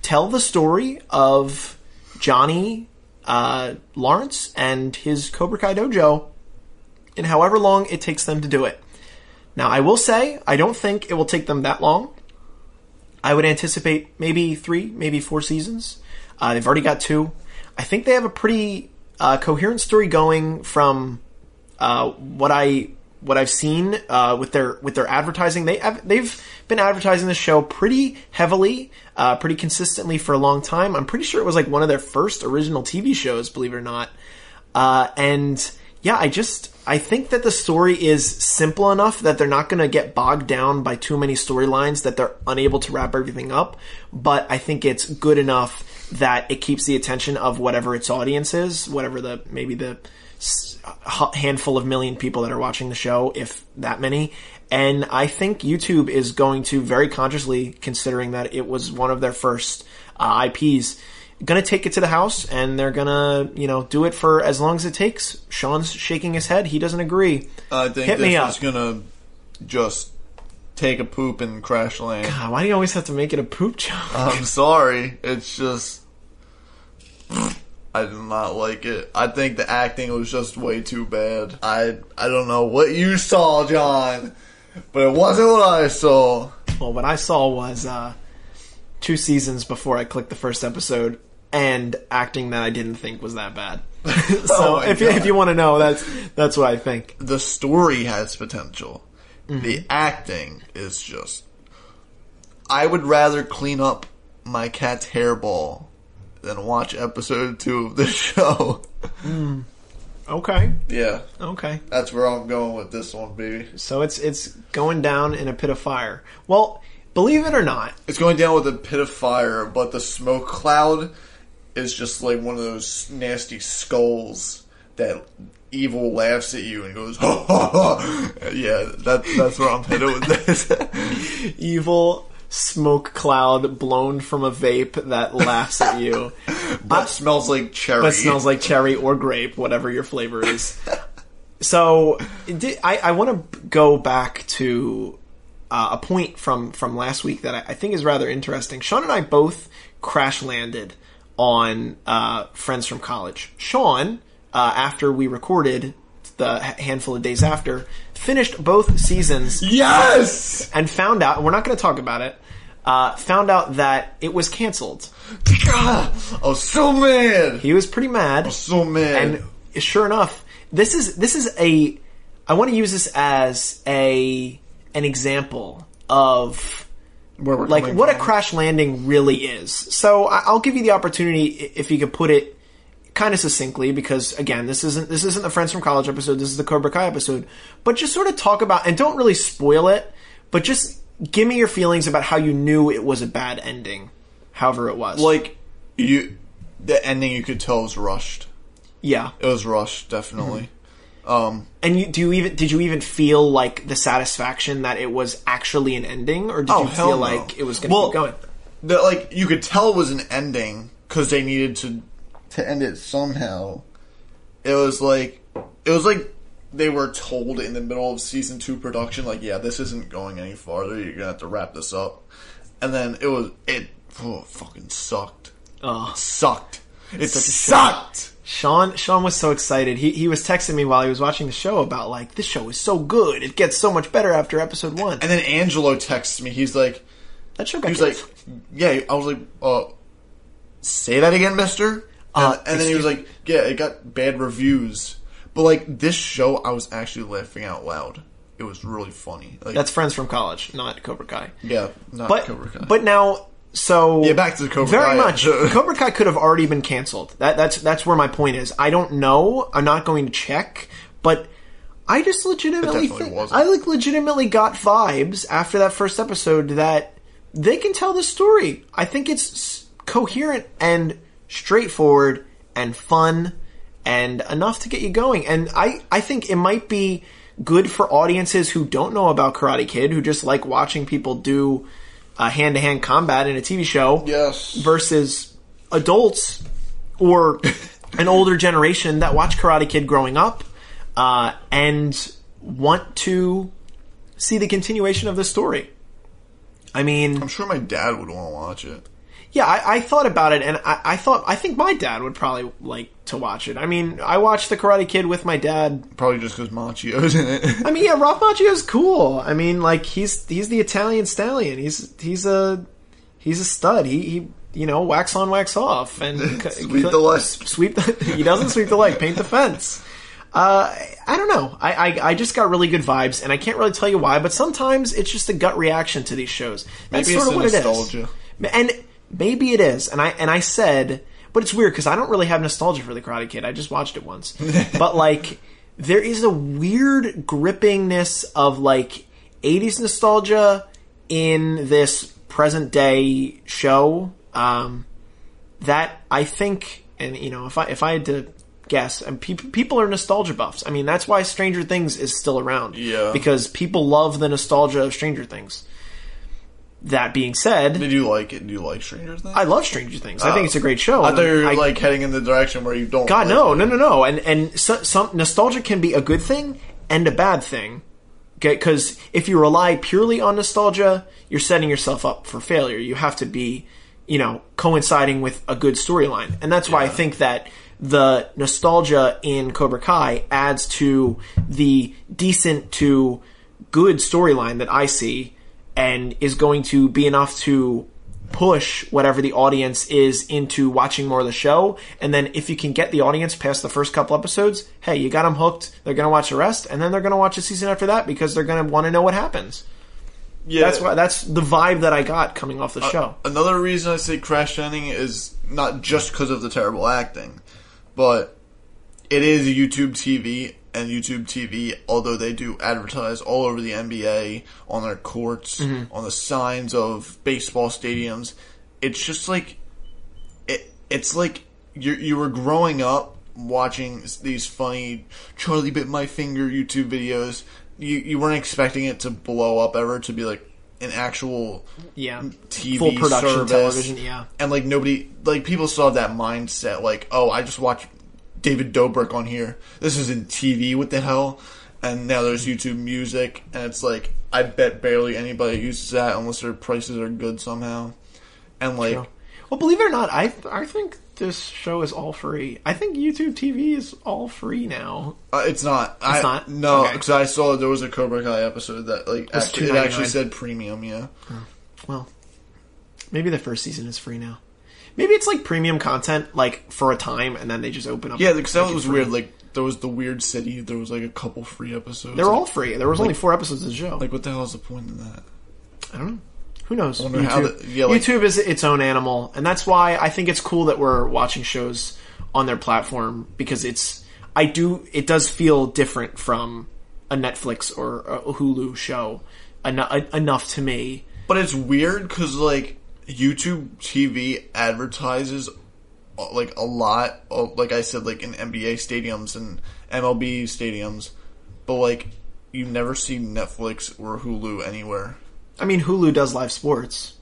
tell the story of Johnny uh, Lawrence and his Cobra Kai dojo in however long it takes them to do it. Now, I will say, I don't think it will take them that long. I would anticipate maybe three, maybe four seasons. Uh, they've already got two. I think they have a pretty uh, coherent story going from uh, what I what I've seen uh, with their with their advertising. They have, they've been advertising the show pretty heavily, uh, pretty consistently for a long time. I'm pretty sure it was like one of their first original TV shows, believe it or not. Uh, and yeah, I just I think that the story is simple enough that they're not going to get bogged down by too many storylines that they're unable to wrap everything up. But I think it's good enough that it keeps the attention of whatever its audience is, whatever the maybe the handful of million people that are watching the show, if that many. And I think YouTube is going to very consciously, considering that it was one of their first uh, IPs, gonna take it to the house and they're gonna, you know, do it for as long as it takes. Sean's shaking his head. He doesn't agree. I think Hit this me is up. gonna just take a poop and crash land. God, why do you always have to make it a poop joke? I'm sorry. It's just I did not like it. I think the acting was just way too bad. I I don't know what you saw, John, but it wasn't what I saw. well, what I saw was uh, two seasons before I clicked the first episode and acting that I didn't think was that bad. Oh so Oh if, you- if you want to know, that's that's what I think. The story has potential. Mm-hmm. The acting is just I would rather clean up my cat's hairball than watch episode 2 of this show. Mm. Okay, yeah. okay. That's where I'm going with this one, baby. So it's it's going down in a pit of fire. Well, believe it or not, It's going down with a pit of fire, but the smoke cloud is just like one of those nasty skulls that evil laughs at you and goes, ha ha ha. Yeah, that, that's where I'm headed with this. evil smoke cloud blown from a vape that laughs at you. but smells like cherry. But smells like cherry or grape, whatever your flavor is. so, di- I, I want to go back to uh, a point from from last week that I, I think is rather interesting. Sean and I both crash landed on uh, friends from college. Sean, uh, after we recorded the handful of days after, finished both seasons Yes! and found out. And we're not going to talk about it. Uh, found out that it was canceled. God, I was so mad. He was pretty mad. So mad. And sure enough, this is this is a. I want to use this as a an example of Where we're like what a crash landing really is. So I'll give you the opportunity if you could put it kind of succinctly because again this isn't this isn't the friends from college episode this is the cobra kai episode but just sort of talk about and don't really spoil it but just give me your feelings about how you knew it was a bad ending however it was like you the ending you could tell was rushed. yeah It was rushed, definitely. Um and you do you even did you even feel like the satisfaction that it was actually an ending or did Oh, you feel no. like it was going to Well, keep going that like you could tell it was an ending because they needed to to end it somehow. It was like it was like they were told in the middle of season two production, like, yeah, this isn't going any farther. You're gonna have to wrap this up. And then it was it oh, fucking sucked. Ugh. Sucked. It sucked. Sean Sean was so excited. He he was texting me while he was watching the show about like this show is so good. It gets so much better after episode one. And then Angelo texts me. He's like, that show got he was like, yeah. I was like, uh, say that again, Mister. And, Uh, and then he was like, yeah, it got bad reviews. But like this show, I was actually laughing out loud. It was really funny. Like, that's friends from college, not Cobra Kai. yeah, not But Cobra Kai. but now so Yeah, back to Cobra very Kai much. Cobra Kai could have already been canceled. That that's that's where my point is. I don't know. I'm not going to check, but I just legitimately think wasn't. I like legitimately got vibes after that first episode that they can tell the story. I think it's coherent and straightforward and fun and enough to get you going. And I I think it might be good for audiences who don't know about Karate Kid, who just like watching people do uh, hand-to-hand combat in a TV show yes, versus adults or an older generation that watch Karate Kid growing up uh, and want to see the continuation of the story. I mean, I'm sure my dad would want to watch it. Yeah, I, I thought about it, and I, I thought I think my dad would probably like to watch it. I mean, I watched the Karate Kid with my dad. Probably just because Macchio's in it. I mean, yeah, Ralph Macchio's cool. I mean, like he's he's the Italian stallion. He's he's a he's a stud. He he you know wax on wax off and Sweep the leg. Sweep the, he doesn't sweep the leg. Paint the fence. Uh, I don't know. I, I I just got really good vibes, and I can't really tell you why. But sometimes it's just a gut reaction to these shows. That's Maybe sort it's of what nostalgia. it is. And maybe it is. And I and I said, but it's weird because I don't really have nostalgia for the Karate Kid. I just watched it once. but like, there is a weird grippingness of like '80s nostalgia in this present day show. Um, that I think, and you know, if I if I had to guess, and pe- people are nostalgia buffs. I mean, that's why Stranger Things is still around. Yeah. because people love the nostalgia of Stranger Things. That being said, Did you like it? Do you like Stranger Things? I love Stranger Things. I think it's a great show. I thought you were I- like heading in the direction where you don't. God, like no, it. no, no, no. And and so, some nostalgia can be a good thing and a bad thing. Because if you rely purely on nostalgia, you're setting yourself up for failure. You have to be, you know, coinciding with a good storyline, and that's why I think that the nostalgia in Cobra Kai adds to the decent to good storyline that I see, and is going to be enough to push whatever the audience is into watching more of the show. And then if you can get the audience past the first couple episodes, hey, you got them hooked. They're going to watch the rest, and then they're going to watch the season after that because they're going to want to know what happens. Yeah, That's why. That's the vibe that I got coming off the uh, show. Another reason I say Crash Landing is not just because of the terrible acting, but it is YouTube TV, and YouTube TV, although they do advertise all over the NBA, on their courts, Mm-hmm. on the signs of baseball stadiums, it's just like it. It's like you you were growing up watching these funny Charlie bit my finger YouTube videos. You you weren't expecting it to blow up ever to be like an actual Yeah, TV full production service. television. Yeah, And like nobody, like people still have that mindset, like, oh, I just watched David Dobrik on here. This is in TV. What the hell? And now there's YouTube Music, and it's like I bet barely anybody uses that unless their prices are good somehow. And like, True. Well, believe it or not, I I think this show is all free. I think YouTube TV is all free now. uh, it's not. I, not? No, Okay. because I saw there was a Cobra Kai episode that like actually, it actually said premium. Yeah. Well, maybe the first season is free now. Maybe it's like premium content, like for a time, and then they just open up. Yeah, because that was free. weird. Like there was the Weird City. There was like a couple free episodes. They were Like- all free. There was only four episodes of the show. Like, what the hell is the point of that? I don't know. Who knows? YouTube, the- yeah, like- YouTube is its own animal, and that's why I think it's cool that we're watching shows on their platform because it's. I do. It does feel different from a Netflix or a Hulu show eno- enough to me. But it's weird because like YouTube TV advertises uh, like a lot of like I said like in NBA stadiums and MLB stadiums, but like you never see Netflix or Hulu anywhere. I mean, Hulu does live sports,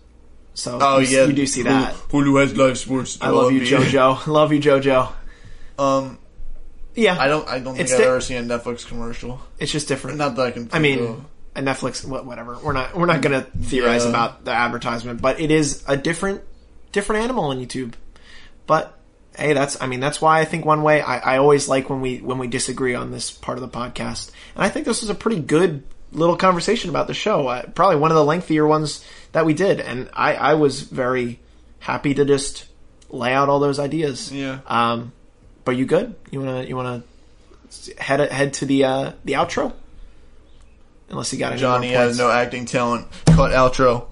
so Oh you, yeah, you do see that. Hulu, Hulu has live sports. I love you, JoJo. Love you, JoJo. Um, Yeah, I don't. I don't think It's I've di- ever seen a Netflix commercial. It's just different. Not that I can. I mean, of. Netflix, whatever. We're not we're not gonna theorize Yeah. about the advertisement, but it is a different different animal on YouTube. But hey, that's I mean that's why I think one way I, I always like when we when we disagree on this part of the podcast, and I think this was a pretty good little conversation about the show. Uh, probably one of the lengthier ones that we did, and I I was very happy to just lay out all those ideas. Yeah. Um, but you good? You wanna you wanna head head to the uh the outro? Unless you got any Johnny has no acting talent. Cut outro.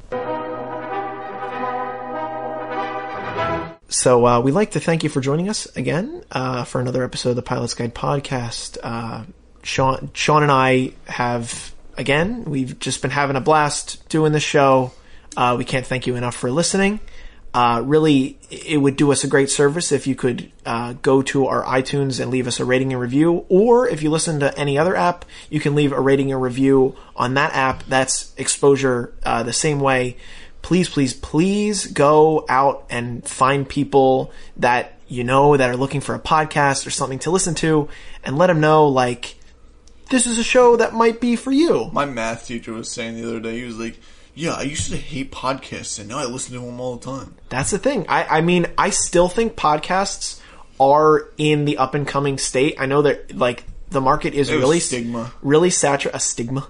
So uh, we'd like to thank you for joining us again uh, for another episode of the Pilot's Guide podcast. Uh, Sean, Sean and I have again. We've just been having a blast doing this show. Uh, we can't thank you enough for listening. Uh, really, it would do us a great service if you could uh, go to our iTunes and leave us a rating and review. Or if you listen to any other app, you can leave a rating and review on that app. That's exposure uh, the same way. Please, please, please go out and find people that you know that are looking for a podcast or something to listen to and let them know, like, this is a show that might be for you. My math teacher was saying the other day. He was like, "Yeah, I used to hate podcasts, and now I listen to them all the time." That's the thing. I, I mean, I still think podcasts are in the up and coming state. I know that like the market is really stigma. really saturated. A stigma.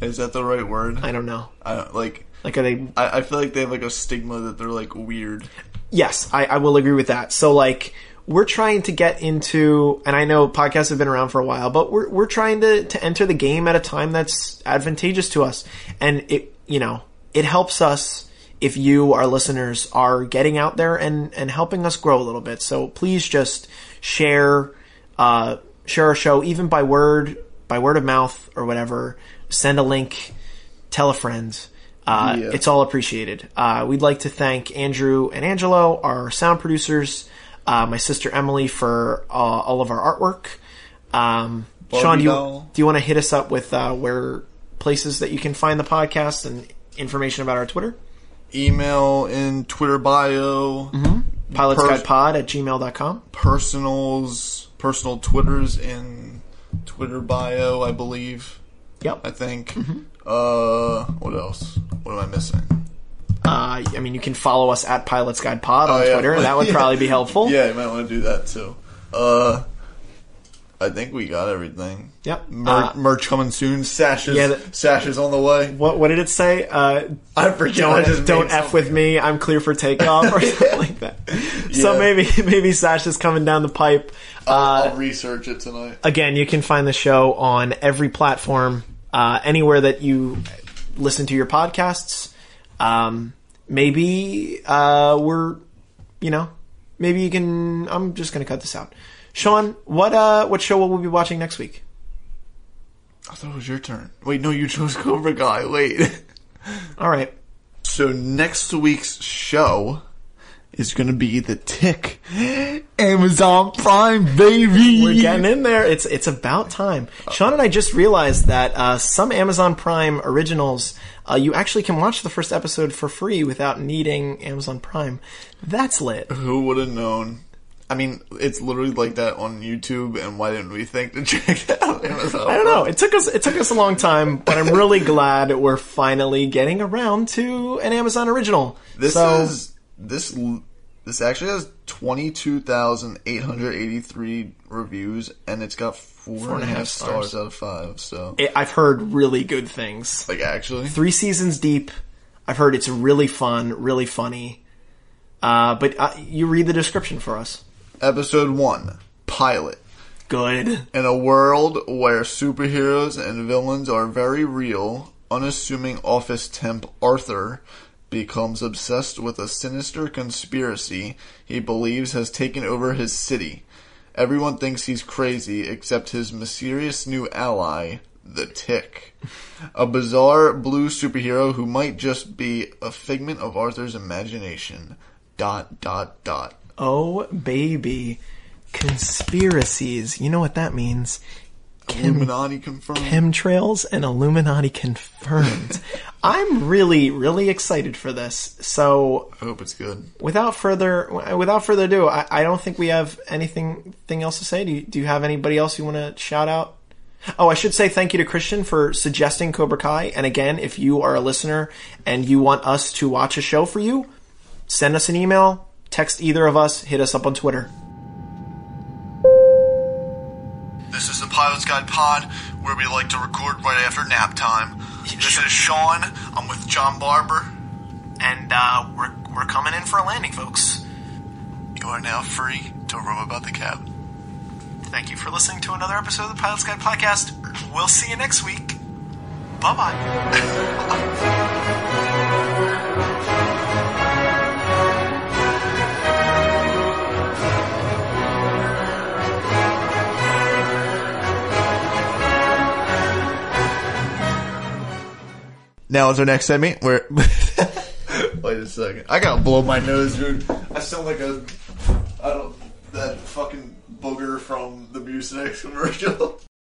Is that the right word? I don't know. I don't like. Like are they? I, I feel like they have like a stigma that they're like weird. Yes, I, I will agree with that. So like we're trying to get into, and I know podcasts have been around for a while, but we're we're trying to to enter the game at a time that's advantageous to us, and it you know it helps us if you, our listeners, are getting out there and and helping us grow a little bit. So please just share uh, share our show even by word by word of mouth or whatever. Send a link, tell a friend. Uh, Yeah. It's all appreciated. Uh, we'd like to thank Andrew and Angelo, our sound producers, uh, my sister Emily for uh, all of our artwork. Um, Sean, do you, do you want to hit us up with uh, where places that you can find the podcast and information about our Twitter? Email in Twitter bio. Pilots Pers- Guide Pod at gmail.com. Personals, personal Twitters in Twitter bio. I believe. Yep. I think. Uh, what else? What am I missing? Uh, I mean, you can follow us at Pilots Guide Pod on Oh, yeah. Twitter. That would Yeah. probably be helpful. Yeah, you might want to do that too. Uh, I think we got everything. Yep. Mer- Uh, merch coming soon. Sashes. Yeah, that- Sashes on the way. what, what did it say? Uh, I forget. Don't just don't f with me. I'm clear for takeoff or something like that. So maybe maybe Sash is coming down the pipe. I'll, Uh, I'll research it tonight. again, you can find the show on every platform, uh, anywhere that you listen to your podcasts. Um, maybe uh, we're, you know, maybe you can. I'm just going to cut this out. Sean, what uh, what show will we be watching next week? I thought it was your turn. Wait, no, you chose Cobra Kai. Wait. All right. So next week's show is going to be The Tick. Amazon Prime, baby. We're getting in there. It's it's about time. Sean and I just realized that uh, some Amazon Prime originals, uh, you actually can watch the first episode for free without needing Amazon Prime. That's lit. Who would have known? I mean, it's literally like that on YouTube, and why didn't we think to check it out? Amazon I don't know. It took us it took us a long time, but I'm really glad we're finally getting around to an Amazon original. This so, is this this actually has twenty two thousand eight hundred eighty three reviews, and it's got four and a half stars. out of five. So, it, I've heard really good things. like, actually, Three seasons deep. I've heard it's really fun, really funny. Uh, but uh, you read the description for us. Episode one, pilot. Good. In a world where superheroes and villains are very real, unassuming office temp Arthur becomes obsessed with a sinister conspiracy he believes has taken over his city. Everyone thinks he's crazy except his mysterious new ally, the Tick. A bizarre blue superhero who might just be a figment of Arthur's imagination. Dot, dot, dot. Oh, baby. Conspiracies. You know what that means. Illuminati confirmed. Chemtrails and Illuminati confirmed. I'm really, really excited for this. So, I hope it's good. without further without further ado, I, I don't think we have anything thing else to say. Do you, do you have anybody else you want to shout out? Oh, I should say thank you to Christian for suggesting Cobra Kai. And again, if you are a listener and you want us to watch a show for you, send us an email, text either of us, hit us up on Twitter. This is the Pilot's Guide Pod, where we like to record right after nap time. This is Sean. I'm with John Barber. And uh, we're we're coming in for a landing, folks. You are now free to roam about the cabin. Thank you for listening to another episode of the Pilot's Guide podcast. We'll see you next week. Bye bye. Now is our next segment where. Wait a second. I gotta blow my nose, dude. I sound like a. I don't. That fucking booger from the Mucinex commercial.